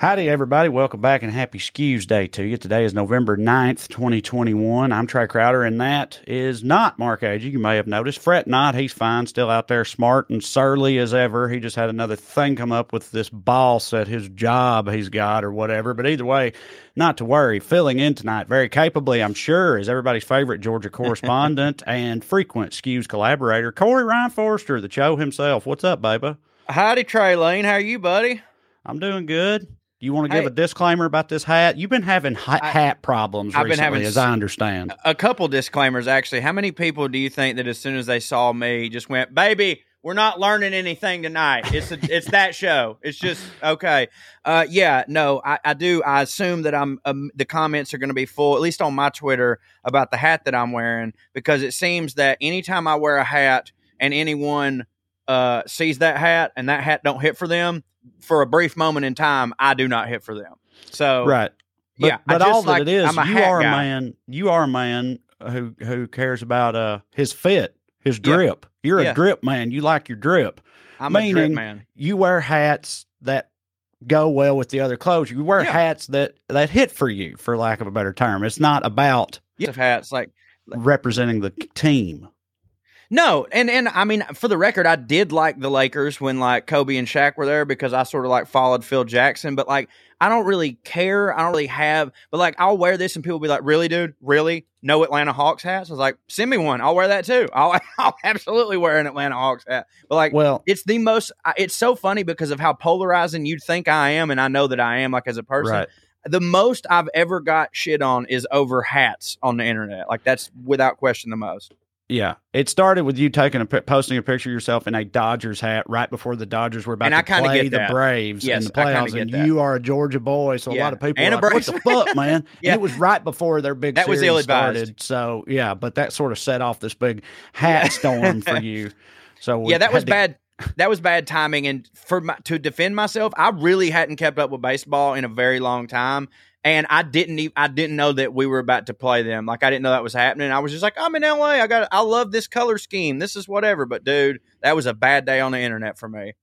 Howdy, everybody. Welcome back and happy Skews Day to you. Today is November 9th, 2021. I'm Trae Crowder, and that is not Mark Agee. You may have noticed. Fret not. He's fine. Still out there, smart and surly as ever. He just had another thing come up with this boss at his job he's got or whatever. But either way, not to worry. Filling in tonight very capably, I'm sure, is everybody's favorite Georgia correspondent and frequent Skews collaborator, Corey Ryan Forrester, the show himself. What's up, baby? Howdy, Trae Lane. How are you, buddy? I'm doing good. You want to give a disclaimer about this hat? You've been having ha- I- hat problems I've been recently, having as I understand. A couple disclaimers, actually. How many people do you think that as soon as they saw me just went, baby, we're not learning anything tonight. It's a, it's that show. It's just okay. Uh, yeah, no, I, I do. I assume that I'm um, the comments are going to be full, at least on my Twitter, about the hat that I'm wearing because it seems that anytime I wear a hat and anyone uh, sees that hat and that hat don't hit for them for a brief moment in time, I do not hit for them. So Right. But, yeah, but all that it is, you are a guy. man. You are a man who who cares about uh his fit, his drip. You're Yeah. a drip man. You like your drip. I'm a drip man. You wear hats that go well with the other clothes. You wear Yeah. hats that that hit for you, for lack of a better term. It's not about Yeah, hats like representing the team. No, and and I mean, for the record, I did like the Lakers when like Kobe and Shaq were there because I sort of like followed Phil Jackson. But like, I don't really care. I don't really have. But like, I'll wear this and people be like, "Really, dude? Really? No Atlanta Hawks hats?" I was like, "Send me one. I'll wear that too. I'll, I'll absolutely wear an Atlanta Hawks hat." But like, Well, it's the most. It's so funny because of how polarizing you'd think I am, and I know that I am. Like as a person, right. the most I've ever got shit on is over hats on the internet. Like that's without question the most. Yeah, it started with you taking a posting a picture of yourself in a Dodgers hat right before the Dodgers were about And I to kinda play the that. Braves Yes, in the I playoffs, and that. you are a Georgia boy, so a lot of people And are like, "What the fuck, man?" Yeah. It was right before their big That was series ill-advised. started. So yeah, but that sort of set off this big hat storm for you. So yeah, that was to- bad. That was bad timing, and for my, to defend myself, I really hadn't kept up with baseball in a very long time, and I didn't. Even, I didn't know that we were about to play them. Like I didn't know that was happening. I was just like, I'm in LA. I got. I love this color scheme. This is whatever. But dude, that was a bad day on the internet for me.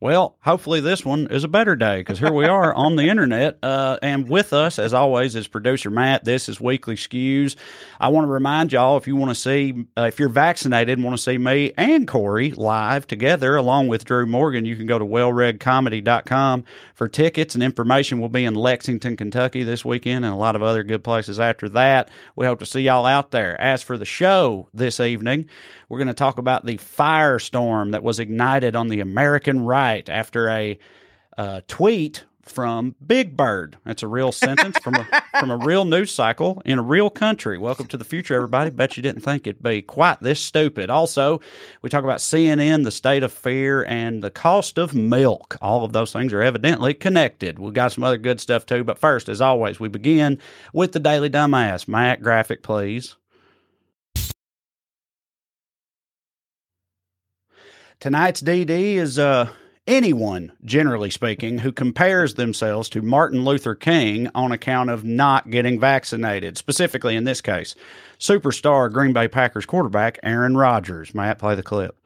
Well, hopefully this one is a better day because here we are on the internet. Uh, and with us, as always, is producer Matt. This is Weekly Skews. I want to remind y'all if you want to see, uh, if you're vaccinated and want to see me and Corey live together along with Drew Morgan, you can go to wellreadcomedy.com for tickets and information. We'll be in Lexington, Kentucky this weekend and a lot of other good places after that. We hope to see y'all out there. As for the show this evening, we're going to talk about the firestorm that was ignited on the American right after a uh, tweet from Big Bird. That's a real sentence from a from a real news cycle in a real country. Welcome to the future, everybody. Bet you didn't think it'd be quite this stupid. Also, we talk about CNN, the state of fear, and the cost of milk. All of those things are evidently connected. We've got some other good stuff too. But first, as always, we begin with the Daily Dumbass. Matt, graphic, please. Tonight's DD is uh, anyone, generally speaking, who compares themselves to Martin Luther King on account of not getting vaccinated. Specifically, in this case, superstar Green Bay Packers quarterback Aaron Rodgers. Matt, play the clip.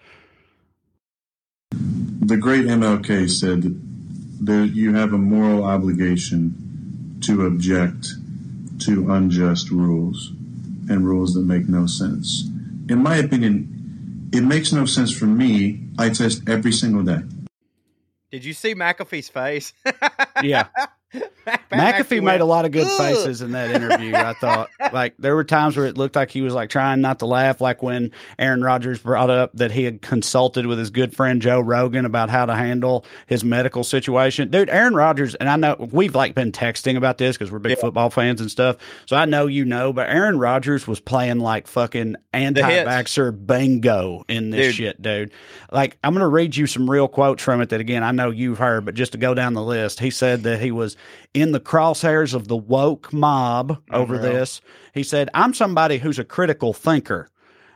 The great MLK said that you have a moral obligation to object to unjust rules and rules that make no sense. In my opinion, it makes no sense for me. I test every single day. Did you see McAfee's face? Yeah. McAfee made a lot of good faces in that interview. I thought, like, there were times where it looked like he was like trying not to laugh, like when Aaron Rodgers brought up that he had consulted with his good friend Joe Rogan about how to handle his medical situation. Dude, Aaron Rodgers, and I know we've like been texting about this because we're big football fans and stuff. So I know you know, but Aaron Rodgers was playing like fucking anti-vaxxer bingo in this Dude. shit, dude. Like, I'm to read you some real quotes from it that, again, I know you've heard, but just to go down the list, he said that he was in the crosshairs of the woke mob over this. He said, I'm somebody who's a critical thinker.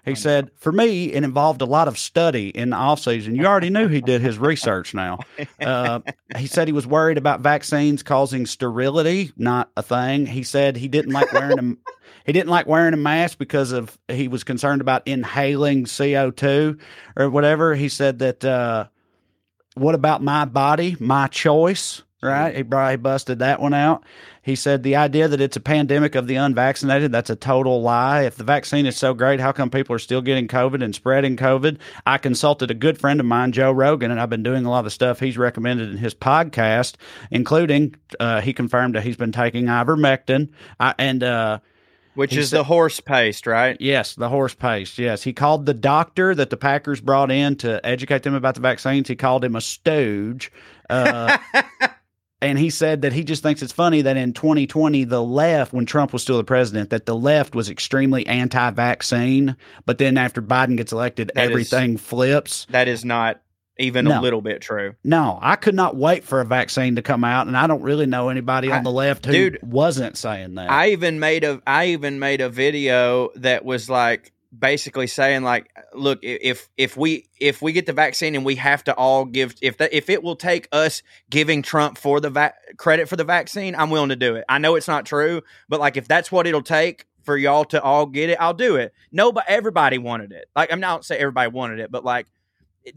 He said, for me, it involved a lot of study in the off season. You already knew he did his research now. Uh, he said he was worried about vaccines causing sterility, not a thing. He said he didn't like wearing a he didn't like wearing a mask because of he was concerned about inhaling CO2 or whatever. He said that uh, what about my body, my choice? Right? He, brought, he busted that one out. He said the idea that it's a pandemic of the unvaccinated, that's a total lie. If the vaccine is so great, how come people are still getting COVID and spreading COVID? I consulted a good friend of mine, Joe Rogan, and I've been doing a lot of the stuff he's recommended in his podcast, including uh, he confirmed that he's been taking ivermectin. I, and, uh, which he is said, the horse paste, right? Yes, the horse paste. Yes. He called the doctor that the Packers brought in to educate them about the vaccines, he called him a stooge. Uh, and he said that he just thinks it's funny that in 2020 the left when trump was still the president that the left was extremely anti-vaccine but then after biden gets elected that everything is, flips. That is not even no. a little bit true. No i could not wait for a vaccine to come out and i don't really know anybody on the left who dude, wasn't saying that. I even made a i even made a video that was like basically saying like look if if we if we get the vaccine and we have to all give if that if it will take us giving Trump for the va- credit for the vaccine I'm willing to do it. I know it's not true, but like if that's what it'll take for y'all to all get it, I'll do it. No, but everybody wanted it. Like I'm not say everybody wanted it, but like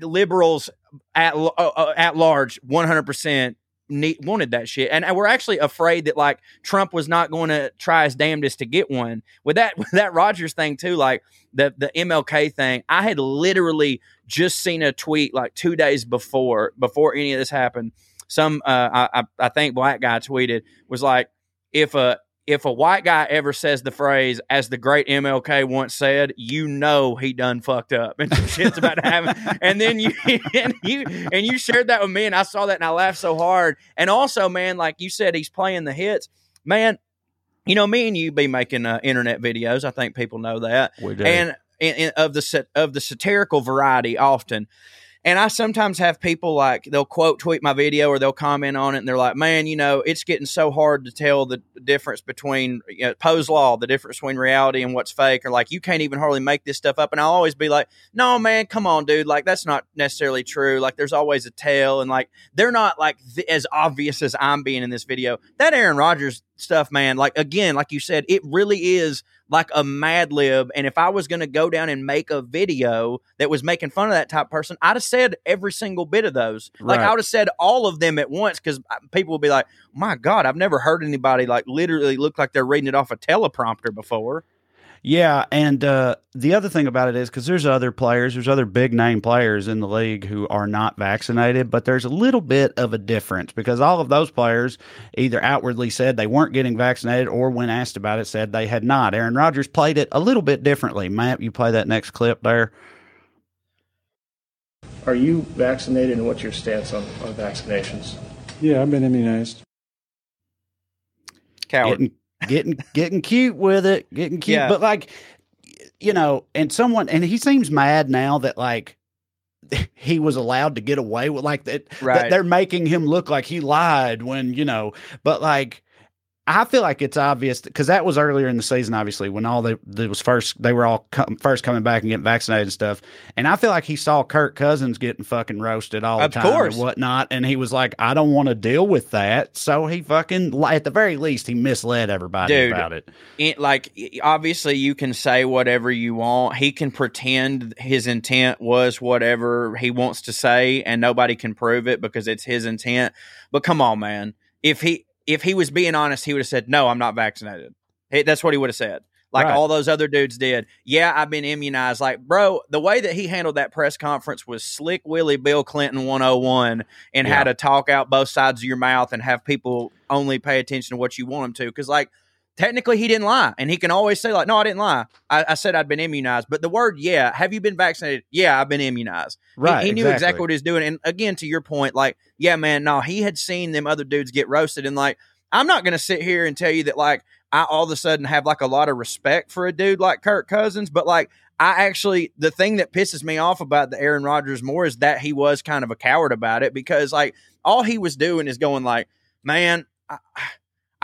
liberals at uh, uh, at large 100% need, wanted that shit, and, and we're actually afraid that like Trump was not going to try his damnedest to get one. With that, with that Rodgers thing too, like the the MLK thing, I had literally just seen a tweet like two days before before any of this happened. Some uh, I I think black guy tweeted was like if a if a white guy ever says the phrase, as the great MLK once said, you know he done fucked up and some shit's about to happen. and then you and you and you shared that with me, and I saw that and I laughed so hard. And also, man, like you said, he's playing the hits. Man, you know, me and you be making uh, internet videos. I think people know that. We do. And, and, and of the of the satirical variety, often. And I sometimes have people like they'll quote tweet my video or they'll comment on it and they're like, man, you know, it's getting so hard to tell the difference between you know, Poe's law, the difference between reality and what's fake, or like you can't even hardly make this stuff up. And I'll always be like, no, man, come on, dude. Like that's not necessarily true. Like there's always a tail and like they're not like th- as obvious as I'm being in this video. That Aaron Rodgers stuff, man, like again, like you said, it really is like a Mad Lib. And if I was going to go down and make a video that was making fun of that type of person, I'd have said every single bit of those. Like I would have said all of them at once because uh, people would be like, "My God, I've never heard anybody like literally look like they're reading it off a teleprompter before." Yeah, and uh, the other thing about it is because there's other players, there's other big name players in the league who are not vaccinated, but there's a little bit of a difference because all of those players either outwardly said they weren't getting vaccinated or, when asked about it, said they had not. Aaron Rodgers played it a little bit differently. Matt, you play that next clip there. Are you vaccinated, and what's your stance on, on vaccinations? Yeah, I've been immunized. Coward. Getting, getting getting cute with it, getting cute. Yeah. But like, you know, and someone and he seems mad now that like he was allowed to get away with like that, right. that they're making him look like he lied when you know but like I feel like it's obvious because that was earlier in the season, obviously, when all the that was first they were all com- first coming back and getting vaccinated and stuff. And I feel like he saw Kirk Cousins getting fucking roasted all the of time course. and whatnot, and he was like, I don't want to deal with that. So he fucking at the very least he misled everybody Dude, about it. it. Like obviously, you can say whatever you want. He can pretend his intent was whatever he wants to say, and nobody can prove it because it's his intent. But come on, man, if he if he was being honest, he would have said, "No, I'm not vaccinated." That's what he would have said. Like right. all those other dudes did. Yeah, I've been immunized. Like, bro, the way that he handled that press conference was slick Willie Bill Clinton 101 and yeah. how to talk out both sides of your mouth and have people only pay attention to what you want them to. Because, like, technically he didn't lie. And he can always say like no i didn't lie. I, I, said i'd been immunized. But the word yeah have you been vaccinated? Yeah i've been immunized. Right he, he knew exactly. exactly. what he was doing. And again to your point like yeah man no he had seen them other dudes get roasted. And like i'm not gonna sit here and tell you that like i all of a sudden have like a lot of respect for a dude like kirk cousins but like I actually the thing that pisses me off about the Aaron Rodgers more is that he was kind of a coward about it because like all he was doing is going like, man, I,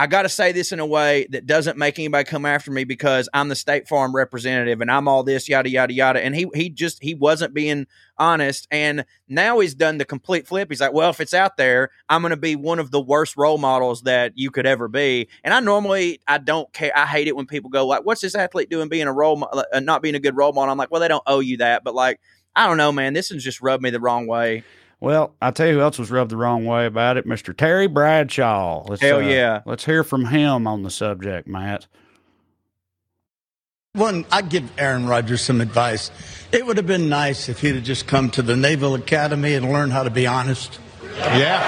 I got to say this in a way that doesn't make anybody come after me because I'm the State Farm representative and I'm all this yada yada yada. And he he just he wasn't being honest. And now he's done the complete flip. He's like, well, if it's out there, I'm going to be one of the worst role models that you could ever be. And I normally I don't care. I hate it when people go like, what's this athlete doing being a role model, uh, not being a good role model? I'm like, well, they don't owe you that, but like, I don't know, man. This has just rubbed me the wrong way. Well, I tell you who else was rubbed the wrong way about it, Mister Terry Bradshaw. Let's, Hell uh, yeah. Let's hear from him on the subject, Matt. One, I'd give Aaron Rodgers some advice. It would have been nice if he'd have just come to the Naval Academy and learned how to be honest. Yeah.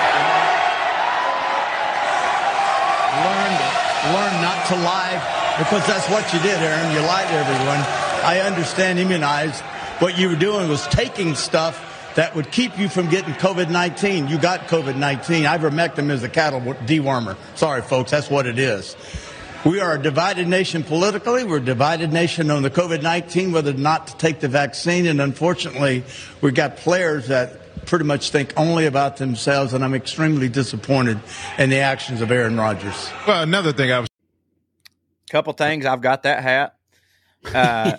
Learn, learn not to lie because that's what you did, Aaron. You lied to everyone. I understand immunized. What you were doing was taking stuff that would keep you from getting COVID-19. You got COVID-19. Ivermectin is a cattle dewormer. Sorry, folks. That's what it is. We are a divided nation politically. We're a divided nation on the COVID-19, whether or not to take the vaccine. And unfortunately, we've got players that pretty much think only about themselves. And I'm extremely disappointed in the actions of Aaron Rodgers. Well, another thing I was. Couple things. I've got that hat. Uh,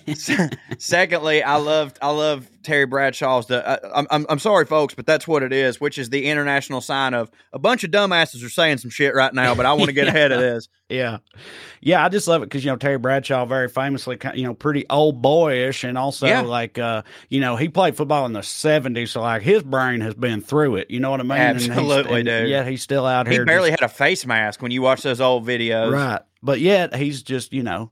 secondly, I loved I love Terry Bradshaw's. The uh, I'm, I'm I'm sorry, folks, but that's what it is, which is the international sign of a bunch of dumbasses are saying some shit right now, but I want to get ahead of this. Yeah, yeah, I just love it because you know Terry Bradshaw very famously, you know, pretty old boyish, and also Yeah. like, uh, you know, he played football in the '70s, so like his brain has been through it. You know what I mean? And Absolutely, and dude. Yeah, he's still out here. He barely just- had a face mask when you watch those old videos. right, but yet he's just you know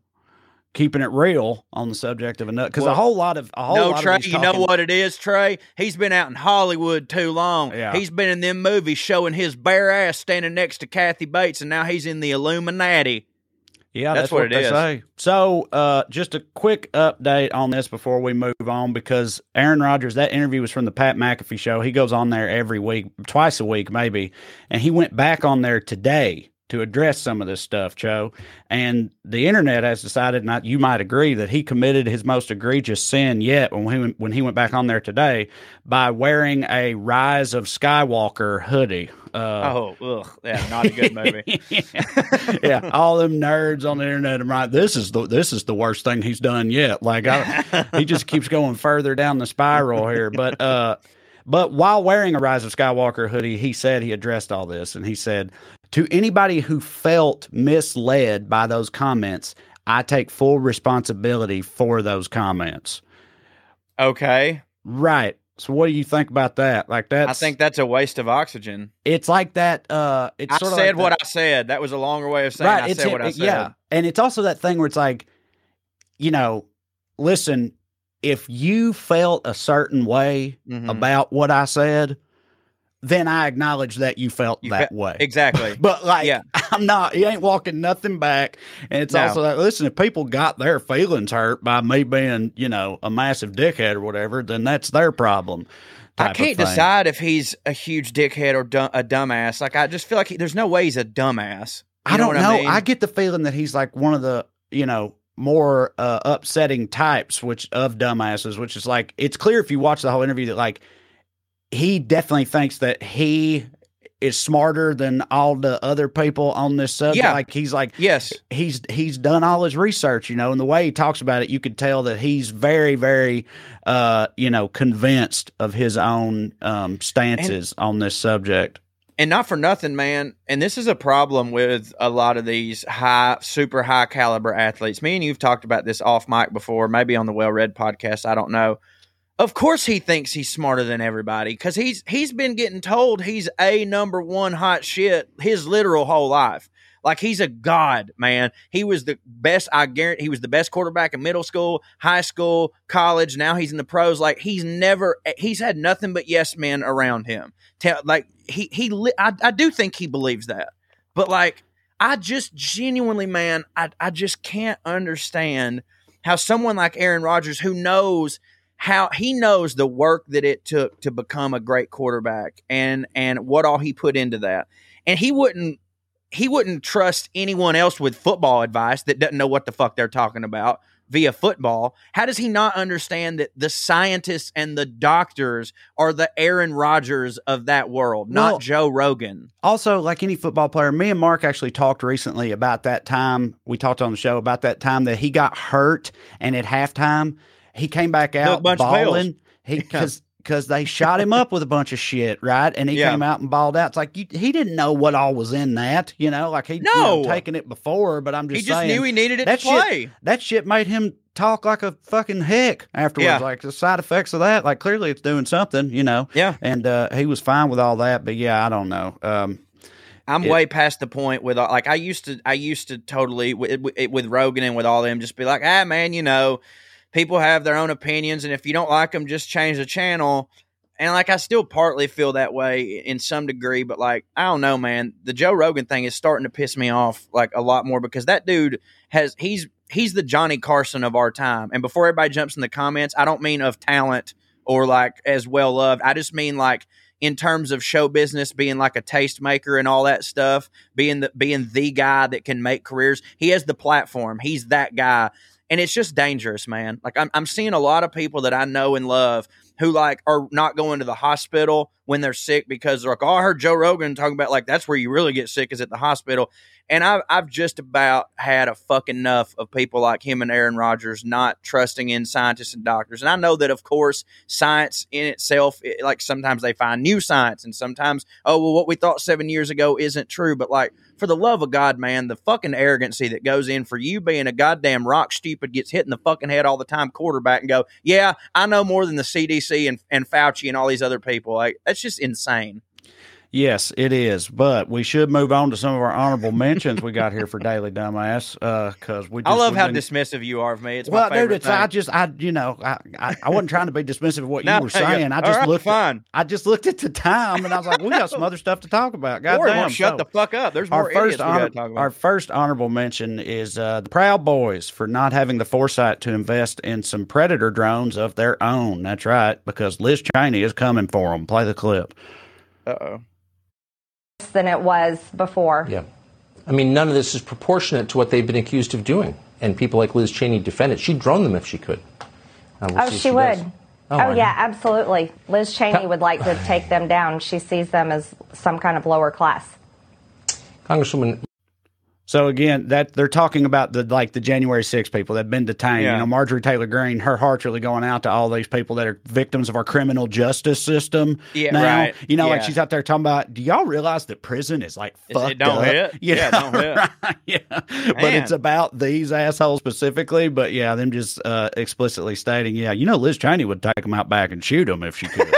keeping it real on the subject of a nut because Well, a whole lot of a whole No, lot Trae, of you know what it is, Trae? He's been out in Hollywood too long. Yeah. He's been in them movies showing his bare ass standing next to Kathy Bates, and now he's in the Illuminati. Yeah, That's that's, what what, it they is. say. So, uh, just a quick update on this before we move on, because Aaron Rodgers, that interview was from the Pat McAfee show. He goes on there every week, twice a week, maybe, and he went back on there today to address some of this stuff, Joe. And the internet has decided, I- you might agree, that he committed his most egregious sin yet when he when he went back on there today by wearing a Rise of Skywalker hoodie. Uh, Oh, ugh, yeah, not a good movie. yeah, all them nerds on the internet. I'm right. This is the this is the worst thing he's done yet. Like I, he just keeps going further down the spiral here. But uh, but while wearing a Rise of Skywalker hoodie, he said he addressed all this, and he said to anybody who felt misled by those comments, I take full responsibility for those comments. okay, Right. So what do you think about that? Like that? I think that's a waste of oxygen. it's like that. Uh, it's I sort of said like what that- I said. That was a longer way of saying I it's said it- what I said. Yeah, and it's also that thing where it's like, you know, listen, if you felt a certain way Mhm. about what I said, then I acknowledge that you felt You that fe- way. Exactly. But like, Yeah. I'm not. You ain't walking nothing back, and it's No. also like, Listen, if people got their feelings hurt by me being, you know, a massive dickhead or whatever, then that's their problem. I can't decide if he's a huge dickhead or dumb, a dumbass. Like I just feel like he, there's no way he's a dumbass. You I don't what know. I, mean? get the feeling that he's like one of the, you know, more uh, upsetting types, which of dumbasses, which is like it's clear if you watch the whole interview that like he definitely thinks that he is smarter than all the other people on this subject. Yeah. Like he's like yes. he's he's done all his research, you know, and the way he talks about it, you could tell that he's very, very, uh, you know, convinced of his own um, stances on this subject. and not for nothing, man. And this is a problem with a lot of these high, super high caliber athletes. Me and you've talked about this off mic before, maybe on the Well Read podcast. I don't know. Of course, he thinks he's smarter than everybody because he's he's been getting told he's a number one hot shit his literal whole life. Like he's a god, man. He was the best. I guarantee he was the best quarterback in middle school, high school, college. Now he's in the pros. Like he's never. He's had nothing but yes men around him. Like he he. I I do think he believes that, but like I just genuinely, man, I I just can't understand how someone like Aaron Rodgers, who knows how he knows the work that it took to become a great quarterback and and what all he put into that, and he wouldn't he wouldn't trust anyone else with football advice that doesn't know what the fuck they're talking about via football. How does he not understand that the scientists and the doctors are the Aaron Rodgers of that world, not Joe Rogan? Also, like any football player, me and Mark actually talked recently about that time. We talked on the show about that time that he got hurt, and at halftime he came back out a bunch of balling. He because because they shot him up with a bunch of shit, right? And he Yeah. came out and balled out. It's like you, he didn't know what all was in that, you know, like he you know, No. taken it before. But I'm just He just saying, knew he needed it that to play. shit that shit made him talk like a fucking hick afterwards. Yeah. Like the side effects of that, like clearly it's doing something, you know. Yeah. And uh, he was fine with all that, but yeah, I don't know. Um, I'm It- way past the point with like I used to I used to totally with, with with Rogan and with all them just be like ah man you know people have their own opinions and if you don't like them just change the channel. And like I still partly feel that way in some degree but like I don't know man. The Joe Rogan thing is starting to piss me off like a lot more because that dude has he's he's the Johnny Carson of our time. And before everybody jumps in the comments I don't mean of talent or like as well loved I just mean like in terms of show business being like a tastemaker and all that stuff being the being the guy that can make careers. He has the platform. He's that guy and it's just dangerous man like I'm, I'm seeing a lot of people that i know and love who like are not going to the hospital when they're sick because they're like oh i heard joe rogan talking about like that's where you really get sick is at the hospital and I've, I've just about had a fucking enough of people like him and Aaron Rodgers not trusting in scientists and doctors. And I know that, of course, science in itself, it, like sometimes they find new science and sometimes, oh, well, what we thought seven years ago isn't true. But like, for the love of God, man, the fucking arrogancy that goes in for you being a goddamn rock stupid, gets hit in the fucking head all the time, quarterback, and go, yeah, I know more than the CDC and, and Fauci and all these other people. Like, that's just insane. Yes, it is. But we should move on to some of our honorable mentions we got here for Daily Dumbass. Because we, I love how been- dismissive you are of me. It's well, my favorite dude, it's I just I you know I, I I wasn't trying to be dismissive of what No, you were saying. I just right, looked. At. I just looked at the time and I was like, we got some other stuff to talk about. God damn, shut so- the fuck up. There's our more first idiots honor, gotta talk about. our first honorable mention is uh, the Proud Boys for not having the foresight to invest in some Predator drones of their own. That's right, because Liz Cheney is coming for them. Play the clip. Uh oh. Than it was before. Yeah. I mean, none of this is proportionate to what they've been accused of doing. And people like Liz Cheney defend it. She'd drone them if she could. Uh, we'll Oh, she does. would. Oh, Oh, yeah, absolutely. Liz Cheney would like to take them down. She sees them as some kind of lower class. Congresswoman, So again, that they're talking about the like the January 6 people that've been detained. Yeah. You know, Marjorie Taylor Greene, her heart's really going out to all these people that are victims of our criminal justice system. Yeah, now. right. You know, like she's out there talking about. Do y'all realize that prison is like It- it fucked don't up? hit. Yeah, it don't hit. right, yeah. But it's about these assholes specifically. But yeah, them just uh, explicitly stating, yeah, you know, Liz Cheney would take them out back and shoot them if she could.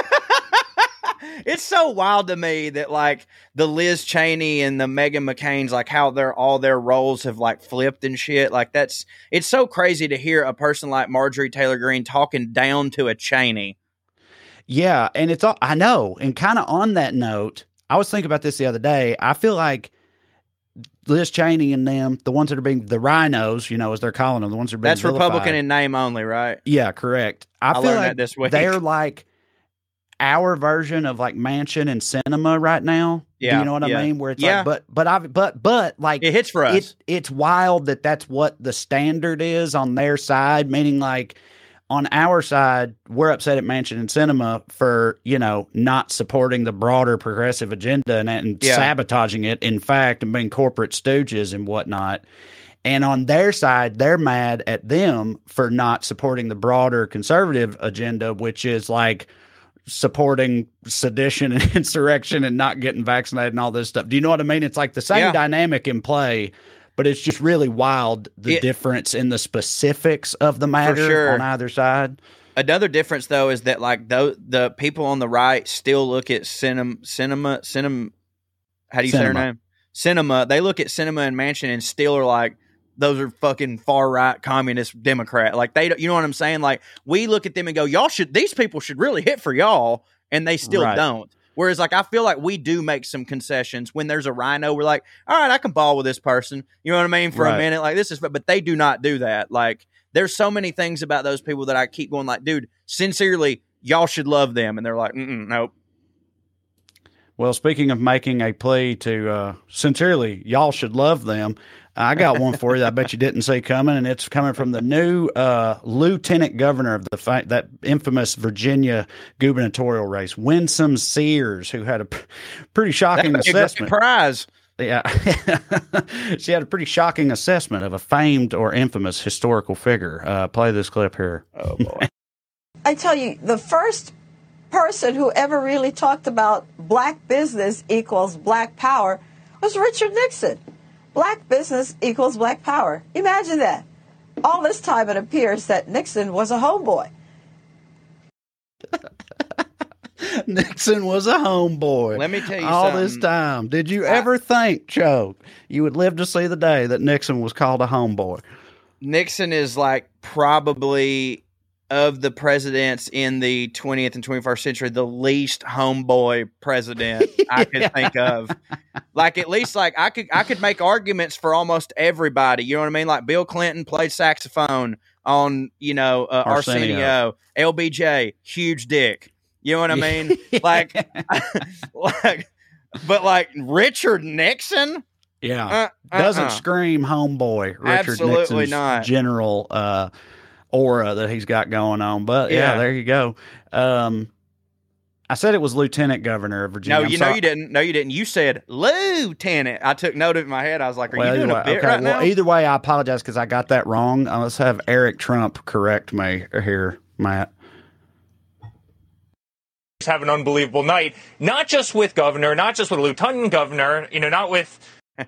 It's so wild to me that like the Liz Cheney and the Meghan McCain's like how their all their roles have like flipped and shit. Like that's it's so crazy to hear a person like Marjorie Taylor Greene talking down to a Cheney. Yeah, and it's all I know. And kind of on that note, I was thinking about this the other day. I feel like Liz Cheney and them, the ones that are being the rhinos, you know, as they're calling them, the ones that are being That's Republican in name only, right? yeah, correct. I, I feel learned like that this week. they're like our version of like Manchin and Sinema right now. Do Yeah, you know what yeah. I mean? Where it's Yeah. like, but but I but but like It hits for us. it, it's wild that that's what the standard is on their side, meaning like on our side, we're upset at Manchin and Sinema for, you know, not supporting the broader progressive agenda and, and Yeah. sabotaging it, in fact, and being corporate stooges and whatnot. And on their side, they're mad at them for not supporting the broader conservative agenda, which is like supporting sedition and insurrection and not getting vaccinated and all this stuff. Do you know what I mean? It's like the same Yeah. dynamic in play, but it's just really wild the It- difference in the specifics of the matter sure. on either side. Another difference though is that like the the people on the right still look at Sinema Sinema Sinema how do you say Sinema. her name? Sinema. They look at Sinema and Manchin and still are like those are fucking far right communist Democrat. Like they don't you know what I'm saying? Like we look at them and go, Y'all should these people should really hit for y'all and they still Right. don't. Whereas like I feel like we do make some concessions when there's a rhino, we're like, all right, I can ball with this person. You know what I mean? For Right. a minute. Like this is but they do not do that. Like there's so many things about those people that I keep going like, dude, sincerely, y'all should love them. And they're like, Mm-mm, nope. Well, speaking of making a plea to uh, sincerely, y'all should love them. I got one for you that I bet you didn't see coming, and it's coming from the new uh, lieutenant governor of the fa- that infamous Virginia gubernatorial race, Winsome Sears, who had a p- pretty shocking That'd be a great assessment. prize. Yeah, she had a pretty shocking assessment of a famed or infamous historical figure. Uh, play this clip here. Oh boy. I tell you, the first person who ever really talked about black business equals black power was Richard Nixon. Black business equals black power. Imagine that. all this time it appears that Nixon was a homeboy. Nixon was a homeboy. Let me tell you something. all this time. Did you ever think, Joe, you would live to see the day that Nixon was called a homeboy? Nixon is like probably of the presidents in the 20th and 21st century the least homeboy president I could think of. Like at least like I could I could make arguments for almost everybody. You know what I mean? Like Bill Clinton played saxophone on, you know, uh, Arsenio. Arsenio. LBJ, huge dick. You know what I mean? like like but like Richard Nixon? Yeah. Uh, Doesn't uh-uh. scream homeboy. Richard Nixon. Absolutely Nixon's not. general uh, aura that he's got going on. But yeah, Yeah. there you go. Um, I said it was Lieutenant Governor of Virginia. No, you know you didn't. No, you didn't. You said lieutenant. I took note of it in my head. I was like, "Are Well, you doing either a bit okay, right well, now?" either way, I apologize because I got that wrong. Uh, let's have Eric Trump correct me here, Matt. have an unbelievable night, not just with governor, not just with lieutenant governor, you know, not with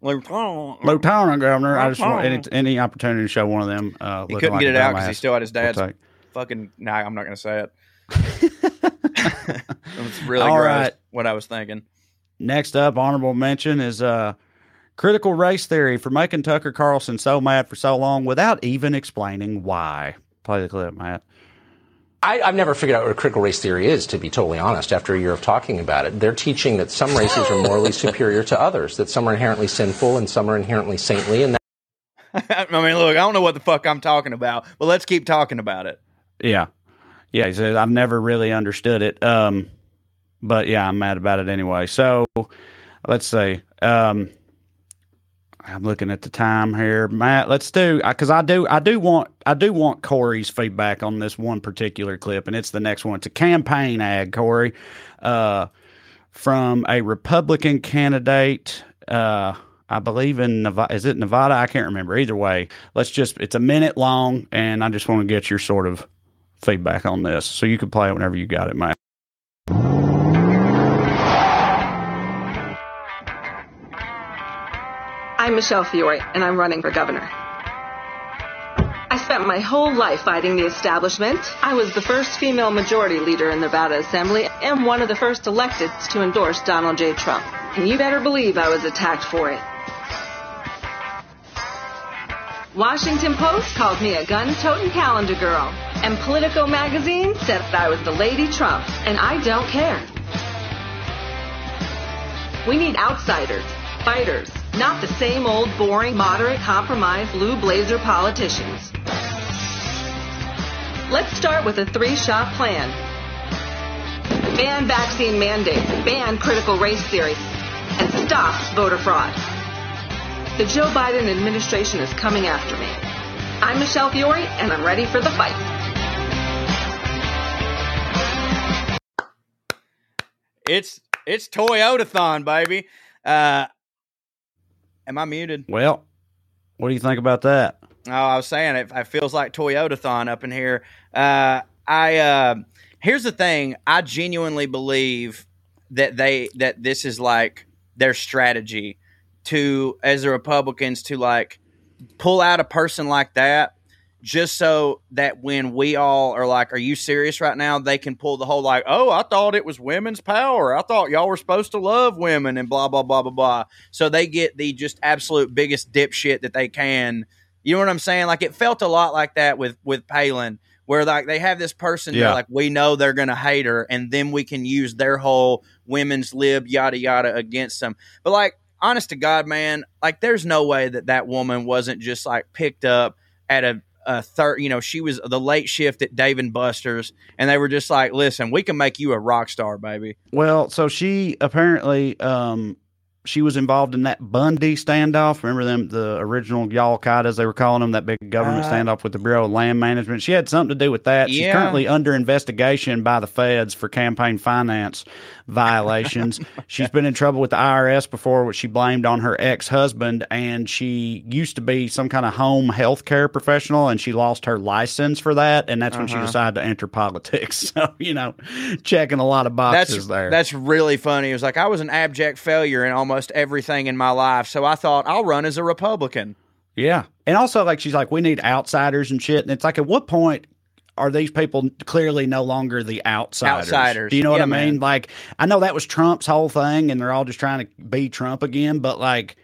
Lieutenant. Lieutenant Governor. I just want any, any opportunity to show one of them. Uh, He couldn't like get it out because he still had his dad's We'll fucking. Nah, I'm not going to say it. It's really All right. What I was thinking. Next up, honorable mention is uh, critical race theory for making Tucker Carlson so mad for so long without even explaining why. Play the clip, Matt. I, I've never figured out what critical race theory is, to be totally honest, after a year of talking about it. They're teaching that some races are morally superior to others, that some are inherently sinful and some are inherently saintly, and I mean, look, I don't know what the fuck I'm talking about, but let's keep talking about it. Yeah. Yeah, he said, I've never really understood it. Um, but yeah, I'm mad about it anyway. So let's see. Um, I'm looking at the time here, Matt. Let's do because I do I do want I do want Corey's feedback on this one particular clip, and it's the next one. It's a campaign ad, Corey, uh, from a Republican candidate. Uh, I believe in Nevada. Is it Nevada? I can't remember. Either way, let's just. It's a minute long, and I just want to get your sort of feedback on this. So you can play it whenever you got it, Matt. I'm Michelle Fiore, and I'm running for governor. I spent my whole life fighting the establishment. I was the first female majority leader in Nevada Assembly and one of the first elected to endorse Donald J. Trump. And you better believe I was attacked for it. Washington Post called me a gun-toting calendar girl. And Politico magazine said I was the Lady Trump. And I don't care. We need outsiders, fighters, not the same old boring, moderate, compromise, blue blazer politicians. Let's start with a three-shot plan. Ban vaccine mandates, ban critical race theory, and stop voter fraud. The Joe Biden administration is coming after me. I'm Michelle Fiore, and I'm ready for the fight. It's it's Toyotathon, baby. Uh, am I muted? Well, what do you think about that? Oh, I was saying it, it feels like Toyotathon up in here. Uh, I uh, here's the thing. I genuinely believe that they that this is like their strategy to as the Republicans to like pull out a person like that just so that when we all are like, "Are you serious right now?" they can pull the whole like, "Oh, I thought it was women's power. I thought y'all were supposed to love women and blah blah blah blah blah." So they get the just absolute biggest dipshit that they can. You know what I'm saying? Like it felt a lot like that with with Palin, where like they have this person, Yeah. that like we know they're gonna hate her, and then we can use their whole women's lib yada yada against them. But like, honest to God, man, like there's no way that that woman wasn't just like picked up at a third, you know, she was the late shift at Dave and Buster's, and they were just like, "Listen, we can make you a rock star, baby." Well, so she apparently um she was involved in that Bundy standoff. Remember them, the original Y'all Qaeda, as they were calling them, that big government Uh, standoff with the Bureau of Land Management. She had something to do with that. She's Yeah. currently under investigation by the feds for campaign finance violations. She's been in trouble with the IRS before, which she blamed on her ex husband. And she used to be some kind of home health care professional, and she lost her license for that. And that's when she Uh-huh. decided to enter politics. So, you know, checking a lot of boxes That's there. that's really funny. It was like I was an abject failure in almost everything in my life, so I thought I'll run as a Republican. Yeah. And also, like, she's like, we need outsiders and shit. And it's like, at what point are these people clearly no longer the outsiders? Outsiders. Do you know what I mean? man. Like, I know that was Trump's whole thing, and they're all just trying to be Trump again, but like,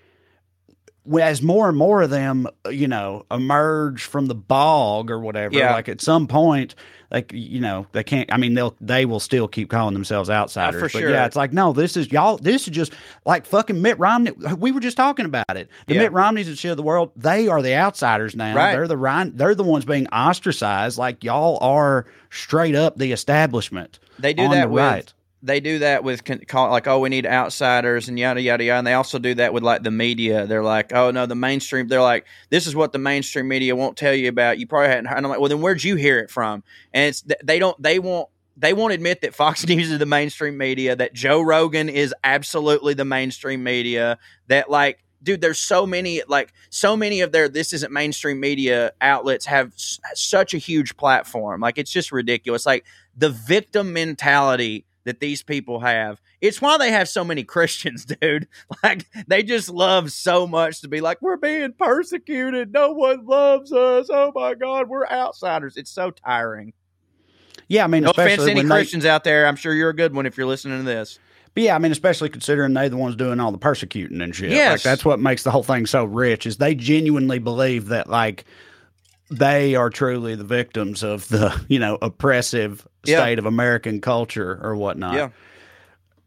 as more and more of them, you know, emerge from the bog or whatever, Yeah. like at some point, like you know, they can't. I mean, they'll they will still keep calling themselves ah, outsiders. for but sure. yeah, it's like no, this is y'all. This is just like fucking Mitt Romney. We were just talking about it. The Yeah. Mitt Romneys and shit of the world, they are the outsiders now. Right. They're the Ryan, They're the ones being ostracized. Like y'all are straight up the establishment. They do that right. They do that with con- call, like oh we need outsiders and yada yada yada. And they also do that with like the media. They're like oh no the mainstream they're like this is what the mainstream media won't tell you about. You probably hadn't heard and I'm like well then where'd you hear it from? And it's they don't they won't they won't admit that Fox News is the mainstream media that Joe Rogan is absolutely the mainstream media that like dude there's so many like so many of their this isn't mainstream media outlets have s- such a huge platform. Like it's just ridiculous. Like the victim mentality that these people have. It's why they have so many christians dude. Like they just love so much to be like we're being persecuted. No one loves us. Oh my god we're outsiders. It's so tiring. Yeah, I mean, no offense especially to any when they- christians out there. I'm sure you're a good one if you're listening to this. But yeah, I mean, especially considering they're the ones doing all the persecuting and shit. Like that's what makes the whole thing so rich is they genuinely believe that like they are truly the victims of the you know oppressive Yeah. state of American culture or whatnot. yeah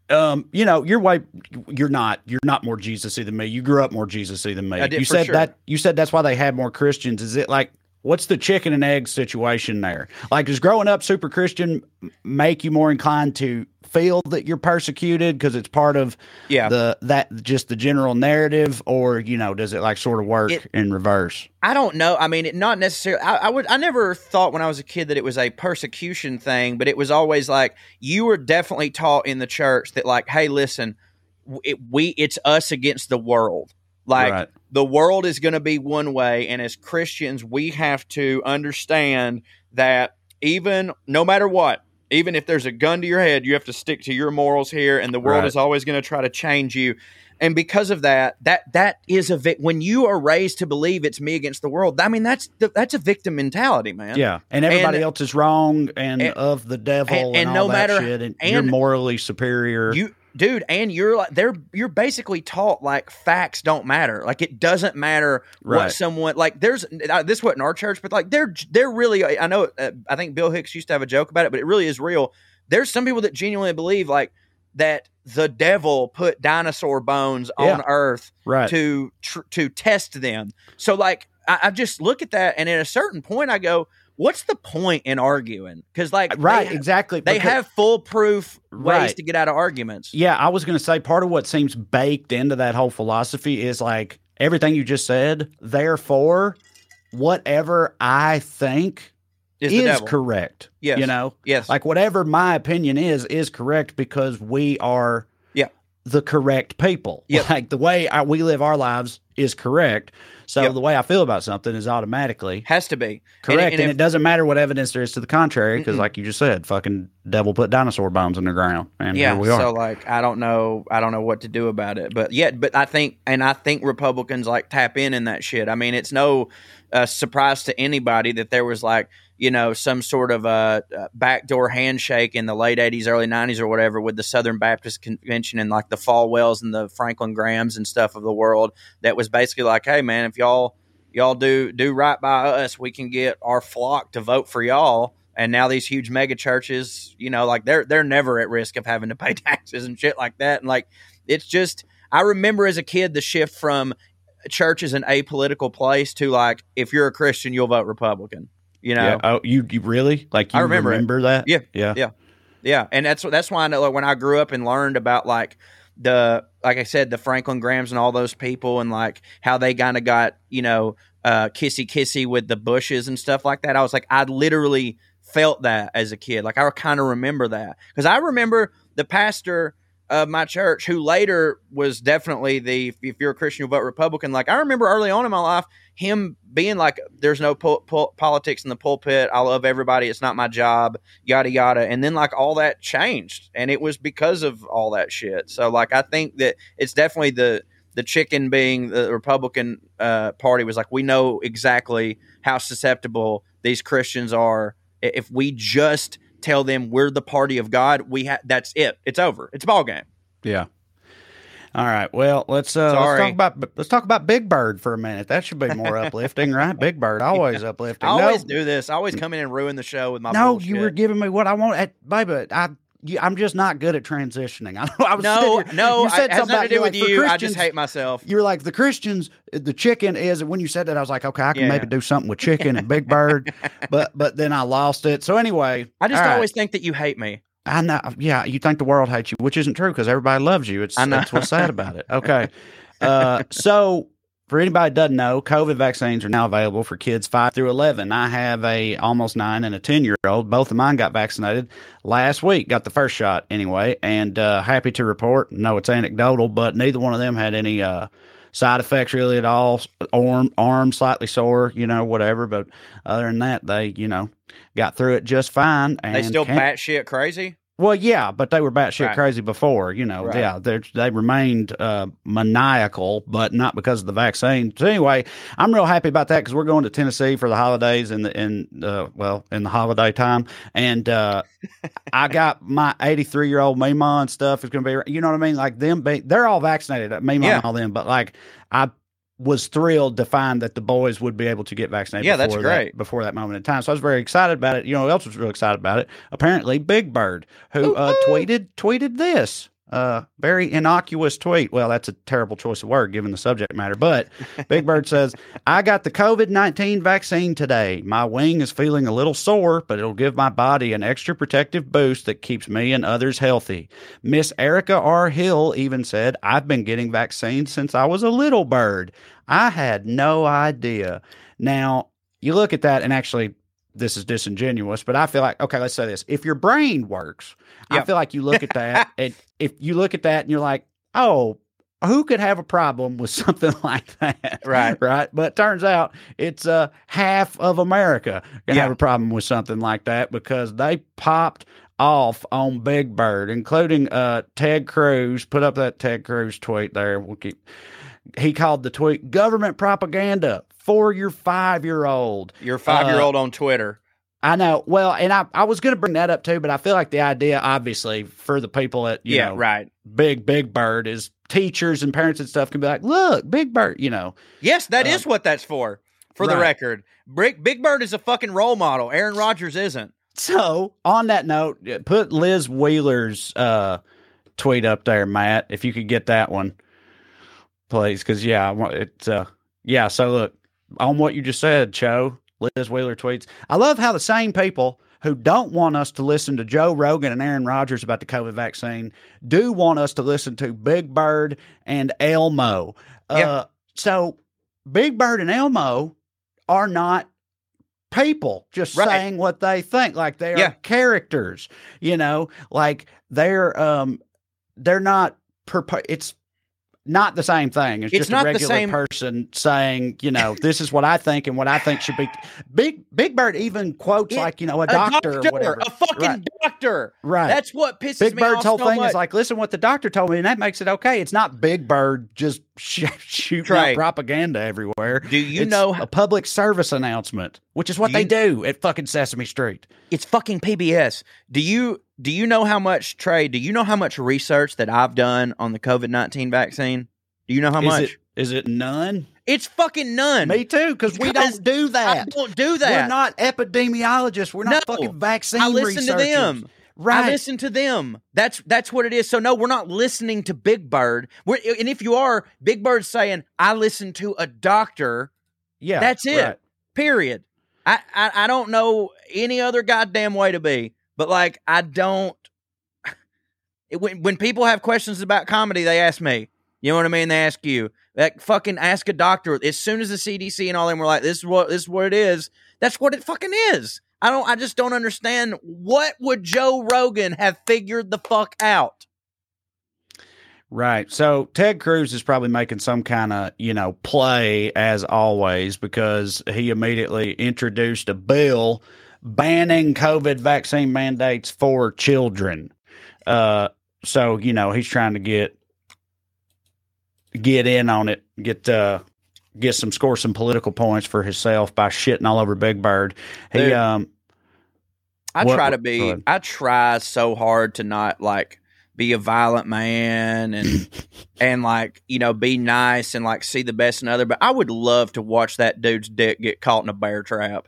Um, you know, you're way you're not you're not more Jesus-y than me. You grew up more Jesus-y than me. I did, you said sure. that you said that's why they had more Christians. Is it like what's the chicken and egg situation there? Like does growing up super Christian make you more inclined to feel that you're persecuted because it's part of Yeah. the that just the general narrative or you know does it like sort of work It- in reverse? I don't know. I mean, it not necessarily. I, I would. I never thought when I was a kid that it was a persecution thing, but it was always like you were definitely taught in the church that, like, hey, listen, it, we it's us against the world. Like Right. the world is going to be one way, and as Christians, we have to understand that even no matter what, even if there's a gun to your head, you have to stick to your morals here, and the world Right. is always going to try to change you. And because of that, that that is a vic- when you are raised to believe it's me against the world. I mean, that's the, that's a victim mentality, man. Yeah, and everybody And- else is wrong and, and- of the devil and- and, no that matter- shit, and, you're morally superior. You, dude, and you're like they're you're basically taught like facts don't matter. Like it doesn't matter Right. what someone like. There's uh, this wasn't our church, but like they're they're really. I know. Uh, I think Bill Hicks used to have a joke about it, but it really is real. There's some people that genuinely believe like that the devil put dinosaur bones on Earth Right. to tr- to test them. So like I, I just look at that, and at a certain point, I go. What's the point in arguing? Because like right, they, exactly. they because- have foolproof ways Right. to get out of arguments. Yeah, I was going to say part of what seems baked into that whole philosophy is like everything you just said. Therefore, whatever I think Is is correct. Yes. You know, Yes. like whatever my opinion is is correct because we are. The correct people. Yep. Like the way I, we live our lives is correct. So Yep. the way I feel about something is automatically Has to be correct, and, if- it doesn't matter what evidence there is to the contrary because, like you just said, fucking devil put dinosaur bones in the ground, and yeah. here we are. So like, I don't know. I don't know what to do about it. But yeah, but I think, and I think Republicans like tap in in that shit. I mean, it's no uh, surprise to anybody that there was like, you know, some sort of a, uh backdoor handshake in the late '80s, early '90s, or whatever, with the Southern Baptist Convention and like the Falwells and the Franklin Grahams and stuff of the world. That was basically like, hey, man, if y'all y'all do do right by us, we can get our flock to vote for y'all. And now these huge mega churches, you know, like they're they're never at risk of having to pay taxes and shit like that. And like it's just I remember as a kid the shift from church is an apolitical place to like if you're a Christian, you'll vote Republican. You know, Yeah. Oh, you, you really like? You I remember it. that? Yeah, Yeah. yeah, yeah. And that's that's why I know like, when I grew up and learned about like the like I said the Franklin Grahams and all those people and like how they kind of got you know uh, kissy kissy with the Bushes and stuff like that. I was like I literally felt that as a kid. Like I kind of remember that because I remember the pastor of my church who later was definitely the if you're a Christian you vote Republican. Like I remember early on in my life him being like there's no po- po- politics in the pulpit. I love everybody. It's not my job. Yada yada. And then like all that changed, and it was because of all that shit. So like I think that it's definitely the the chicken being the Republican uh, Party was like, we know exactly how susceptible these Christians are. If we just tell them we're the party of God, we ha- that's it. It's over. It's ball game. Yeah. All right. Well, let's uh, let's talk about let's talk about Big Bird for a minute. That should be more uplifting, right? Big Bird always uplifting. I always no, do this. I always come in and ruin the show with my no, bullshit. you were giving me what I want. At, baby, I you, I'm just not good at transitioning. I, I was no, here- no, You said has something to do with like, you. I just hate myself. You're like the Christians. The chicken is. When you said that, I was like, okay, I can Yeah. maybe do something with chicken and Big Bird, but but then I lost it. So anyway, I just all right. always think that you hate me. I know. Yeah, you think the world hates you, which isn't true because everybody loves you. It's I that's what's sad about it. Okay, uh, so for anybody that doesn't know, COVID vaccines are now available for kids five through eleven. I have a almost nine and a ten year old. Both of mine got vaccinated last week. Got the first shot anyway, and uh, happy to report. No, it's anecdotal, but neither one of them had any. Uh, Side effects really at all. Arm, arm slightly sore, you know, whatever. But other than that, they, you know, got through it just fine. And They still batshit crazy. Well, yeah, but they were batshit Right. crazy before, you know. Right. Yeah, they they remained uh, maniacal, but not because of the vaccine. So anyway, I'm real happy about that because we're going to Tennessee for the holidays in the in uh, well in the holiday time, and uh, I got my 83 year old Mima and stuff is going to be, you know what I mean? Like them, be, they're all vaccinated, Mima Yeah. and all them, but like I was thrilled to find that the boys would be able to get vaccinated. Yeah, that's before that- great. before that moment in time. So I was very excited about it. You know, who else was real excited about it? Apparently, Big Bird, who uh, tweeted tweeted this. Uh, very innocuous tweet. Well, that's a terrible choice of word given the subject matter. But Big Bird says, I got the COVID 19 vaccine today. My wing is feeling a little sore, but it'll give my body an extra protective boost that keeps me and others healthy. Miss Erica R. Hill even said, I've been getting vaccines since I was a little bird. I had no idea. Now, you look at that, and actually, this is disingenuous, but I feel like, okay, let's say this. If your brain works, I feel like you look at that, and if you look at that and you're like, oh, who could have a problem with something like that? Right. Right. But turns out it's uh, half of America can Yeah. have a problem with something like that because they popped off on Big Bird, including uh, Ted Cruz. Put up that Ted Cruz tweet there. We'll keep. He called the tweet government propaganda for your five year old. Your five year old on Twitter. I know. Well, and I, I was going to bring that up too, but I feel like the idea, obviously, for the people at, you Yeah, know, right. Big, Big Bird is teachers and parents and stuff can be like, look, Big Bird, you know. Yes, that Uh, is what that's for. For the record, Big, Big Bird is a fucking role model. Aaron Rodgers isn't. So, on that note, uh, put Liz Wheeler's uh, tweet up there, Matt, if you could get that one, please. Because, yeah, I want it. Uh, yeah, so look, on what you just said, Joe, Liz Wheeler tweets, I love how the same people who don't want us to listen to Joe Rogan and Aaron Rodgers about the COVID vaccine do want us to listen to Big Bird and Elmo. Uh, Yeah. So, Big Bird and Elmo are not people just Right. saying what they think like they are Yeah. characters you know like they're um they're not perpo- it's not the same thing it's, It's just a regular person saying you know this is what i think and what i think should be big big bird even quotes It- like you know a doctor, or whatever a fucking Right. doctor. Right. That's what pisses Big me Bird's off whole so thing much. is like, listen, what the doctor told me, and that makes it okay. It's not Big Bird just shooting Right. propaganda everywhere. Do you It's know- a public service announcement, which is what they you- do at fucking Sesame Street. it's fucking PBS. Do you do you know how much Trae? Do you know how much research that I've done on the COVID nineteen vaccine? Do you know how is much? it is it none? it's fucking none. Me too, because we don't do I that. don't do that. We're not epidemiologists. We're not No. fucking vaccine I listen to them. Right. I listen to them. That's that's what it is. So no, we're not listening to Big Bird. We're, and if you are, Big Bird's saying, "I listen to a doctor." yeah, That's it. right. Period. I, I I don't know any other goddamn way to be, but like I don't. It, when when people have questions about comedy, they ask me. You know what I mean? They ask you. That fucking ask a doctor. As soon as the CDC and all them were like, "This is what this is what it is." That's what it fucking is. I don't. I just don't understand. What would Joe Rogan have figured the fuck out? Right. So Ted Cruz is probably making some kind of, you know, play as always because he immediately introduced a bill banning COVID vaccine mandates for children. Uh, so, you know, he's trying to get get in on it, get uh, get some score some political points for himself by shitting all over Big Bird. He Dude. um I What- try to be. I try so hard to not like be a violent man and and like you know be nice and like see the best in other. But I would love to watch that dude's dick get caught in a bear trap.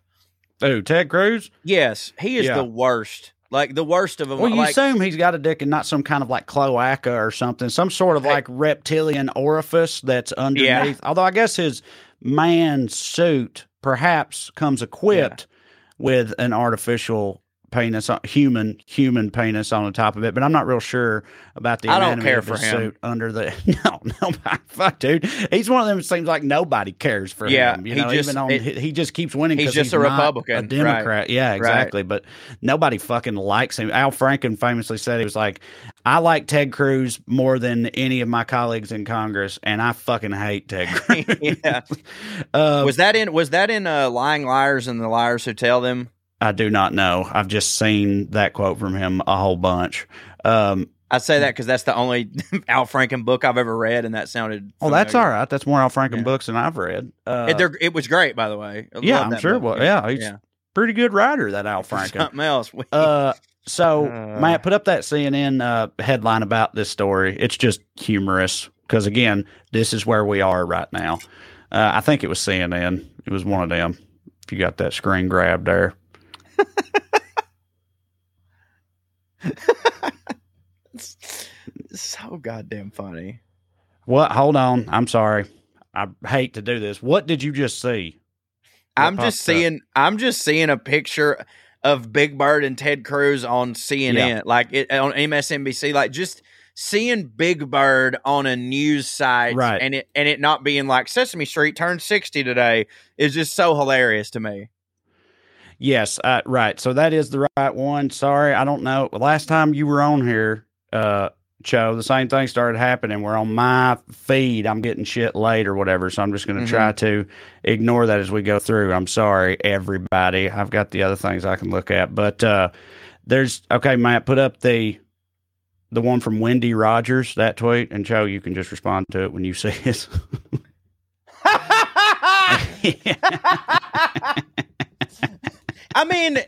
Ooh, Ted Cruz. Yes, he is Yeah. the worst. Like the worst of them. Well, you like, assume he's got a dick and not some kind of like cloaca or something, some sort of like reptilian orifice that's underneath. Although I guess his man suit perhaps comes equipped with an artificial penis, uh, human human penis on the top of it. But I'm not real sure about the I don't care for him. suit under the. No, no, fuck, dude. He's one of them. Seems like nobody cares for Yeah, him. You he know, just- even on it- he, just keeps winning. He's just a Republican, a right. Democrat. Yeah, Right. exactly. But nobody fucking likes him. Al Franken famously said he was like, "I like Ted Cruz more than any of my colleagues in Congress, and I fucking hate Ted Cruz." yeah. Uh, was that in? Was that in? Uh, Lying liars and the liars who tell them. I do not know. I've just seen that quote from him a whole bunch. Um, I say that because that's the only Al Franken book I've ever read, and that sounded. oh, that's all right. That's more Al Franken books than I've read. Uh, it, it was great, by the way. I yeah, love I'm sure. book. Well, yeah, he's pretty good writer. That Al Franken. something else. Uh, so Uh. Matt, put up that CNN uh, headline about this story. It's just humorous because again, this is where we are right now. Uh, I think it was CNN. It was one of them. If you got that screen grab there, so goddamn funny. what? Hold on. I'm sorry. I hate to do this. What did you just see? What I'm just popped up? seeing. I'm just seeing a picture of Big Bird and Ted Cruz on CNN, Yeah. like it on MSNBC, like just seeing Big Bird on a news site, Right. And it and it not being like Sesame Street turned sixty today is just so hilarious to me. Yes, uh, right. So that is the right one. Sorry, I don't know. Last time you were on here, uh, Joe, the same thing started happening. We're on my feed. I'm getting shit late or whatever. So I'm just going to Mhm. try to ignore that as we go through. I'm sorry, everybody. I've got the other things I can look at, but uh, there's okay. Matt, put up the the one from Wendy Rogers that tweet, and Joe, you can just respond to it when you see it. I mean,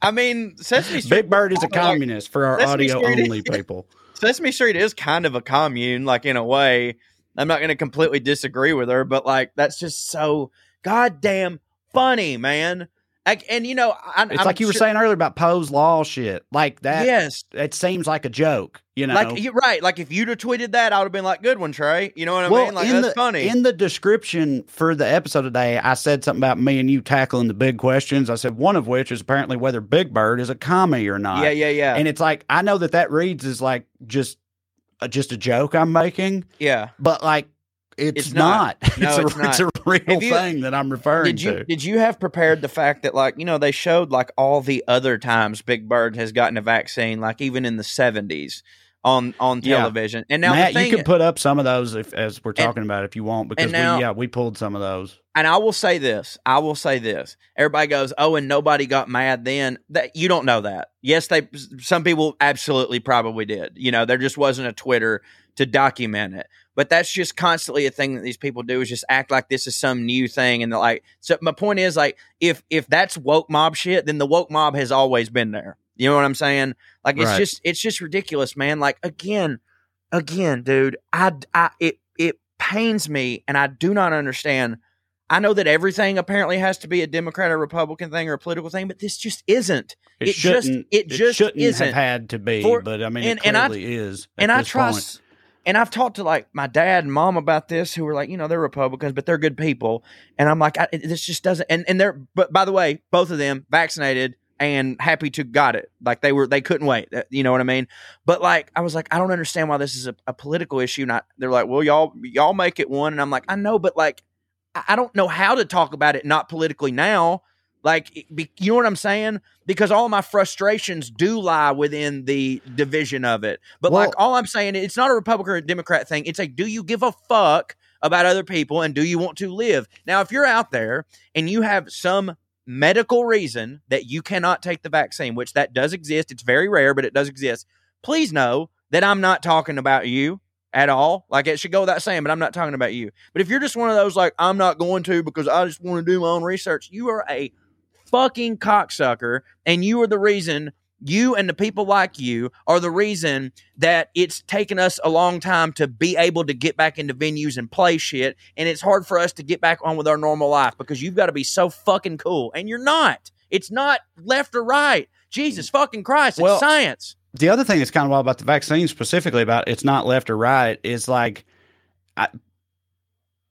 I mean, Sesame Street. Big Bird is a communist for our Sesame audio Street- only people. Sesame Street is kind of a commune, like in a way. I'm not going to completely disagree with her, but like that's just so goddamn funny, man. Like, and you know, I, It's I'm like you were sure- saying earlier about Poe's law shit. Like that. Yes. It seems like a joke, you know. Like you're right. Like if you'd have tweeted that, I would have been like, "Good one, Trae." You know what I well, mean? Like in that's the, funny. In the description for the episode today, I said something about me and you tackling the big questions. I said one of which is apparently whether Big Bird is a commie or not. Yeah, yeah, yeah. And it's like I know that that reads is like just uh, just a joke I'm making, yeah. but like it's, It's not. not. No, a, it's not. a real you- thing that I'm referring Did you to. did you have prepared the fact that like you know they showed like all the other times Big Bird has gotten a vaccine, like even in the seventies on on Yeah. television, and now Matt, thing, you can put up some of those if, as we're talking about if you want, because now- we yeah we pulled some of those. and I will say this, I will say this. Everybody goes, "Oh, and nobody got mad then." That you don't know that. Yes, they some people absolutely probably did. You know, there just wasn't a Twitter to document it. But that's just constantly a thing that these people do is just act like this is some new thing and they're like so my point is like if if that's woke mob shit, then the woke mob has always been there. You know what I'm saying? Like it's Right. just it's just ridiculous, man. Like again, again, dude, I, I it it pains me and I do not understand. I know that everything apparently has to be a Democrat or Republican thing or a political thing, but this just isn't. It, It, just shouldn't. it just shouldn't isn't. have had to be, For- but I mean, and- it and I- clearly is. and I trust point. And I've talked to like my dad and mom about this who were like, you know, they're Republicans, but they're good people. And I'm like, I, this just doesn't and, and they're but by the way, both of them vaccinated and happy to got it. Like they were they couldn't wait. Uh, you know what I mean? But like I was like, I don't understand why this is a, a political issue. Not they're like, well, y'all y'all make it one. And I'm like, I know, but like I, I don't know how to talk about it not politically now. Like, be, you know what I'm saying? Because all my frustrations do lie within the division of it. But like, all I'm saying, it's not a Republican or Democrat thing. It's like, do you give a fuck about other people and do you want to live? Now, if you're out there and you have some medical reason that you cannot take the vaccine, which that does exist, it's very rare, but it does exist. Please know that I'm not talking about you. at all. Like it should go without saying, but I'm not talking about you. But if you're just one of those like I'm not going to because I just want to do my own research, you are a fucking cocksucker, and you are the reason. You and the people like you are the reason that it's taken us a long time to be able to get back into venues and play shit. And it's hard for us to get back on with our normal life because you've got to be so fucking cool. And you're not. It's not left or right. Jesus fucking Christ. It's Well, science. the other thing that's kind of wild about the vaccine specifically about it's not left or right is like I,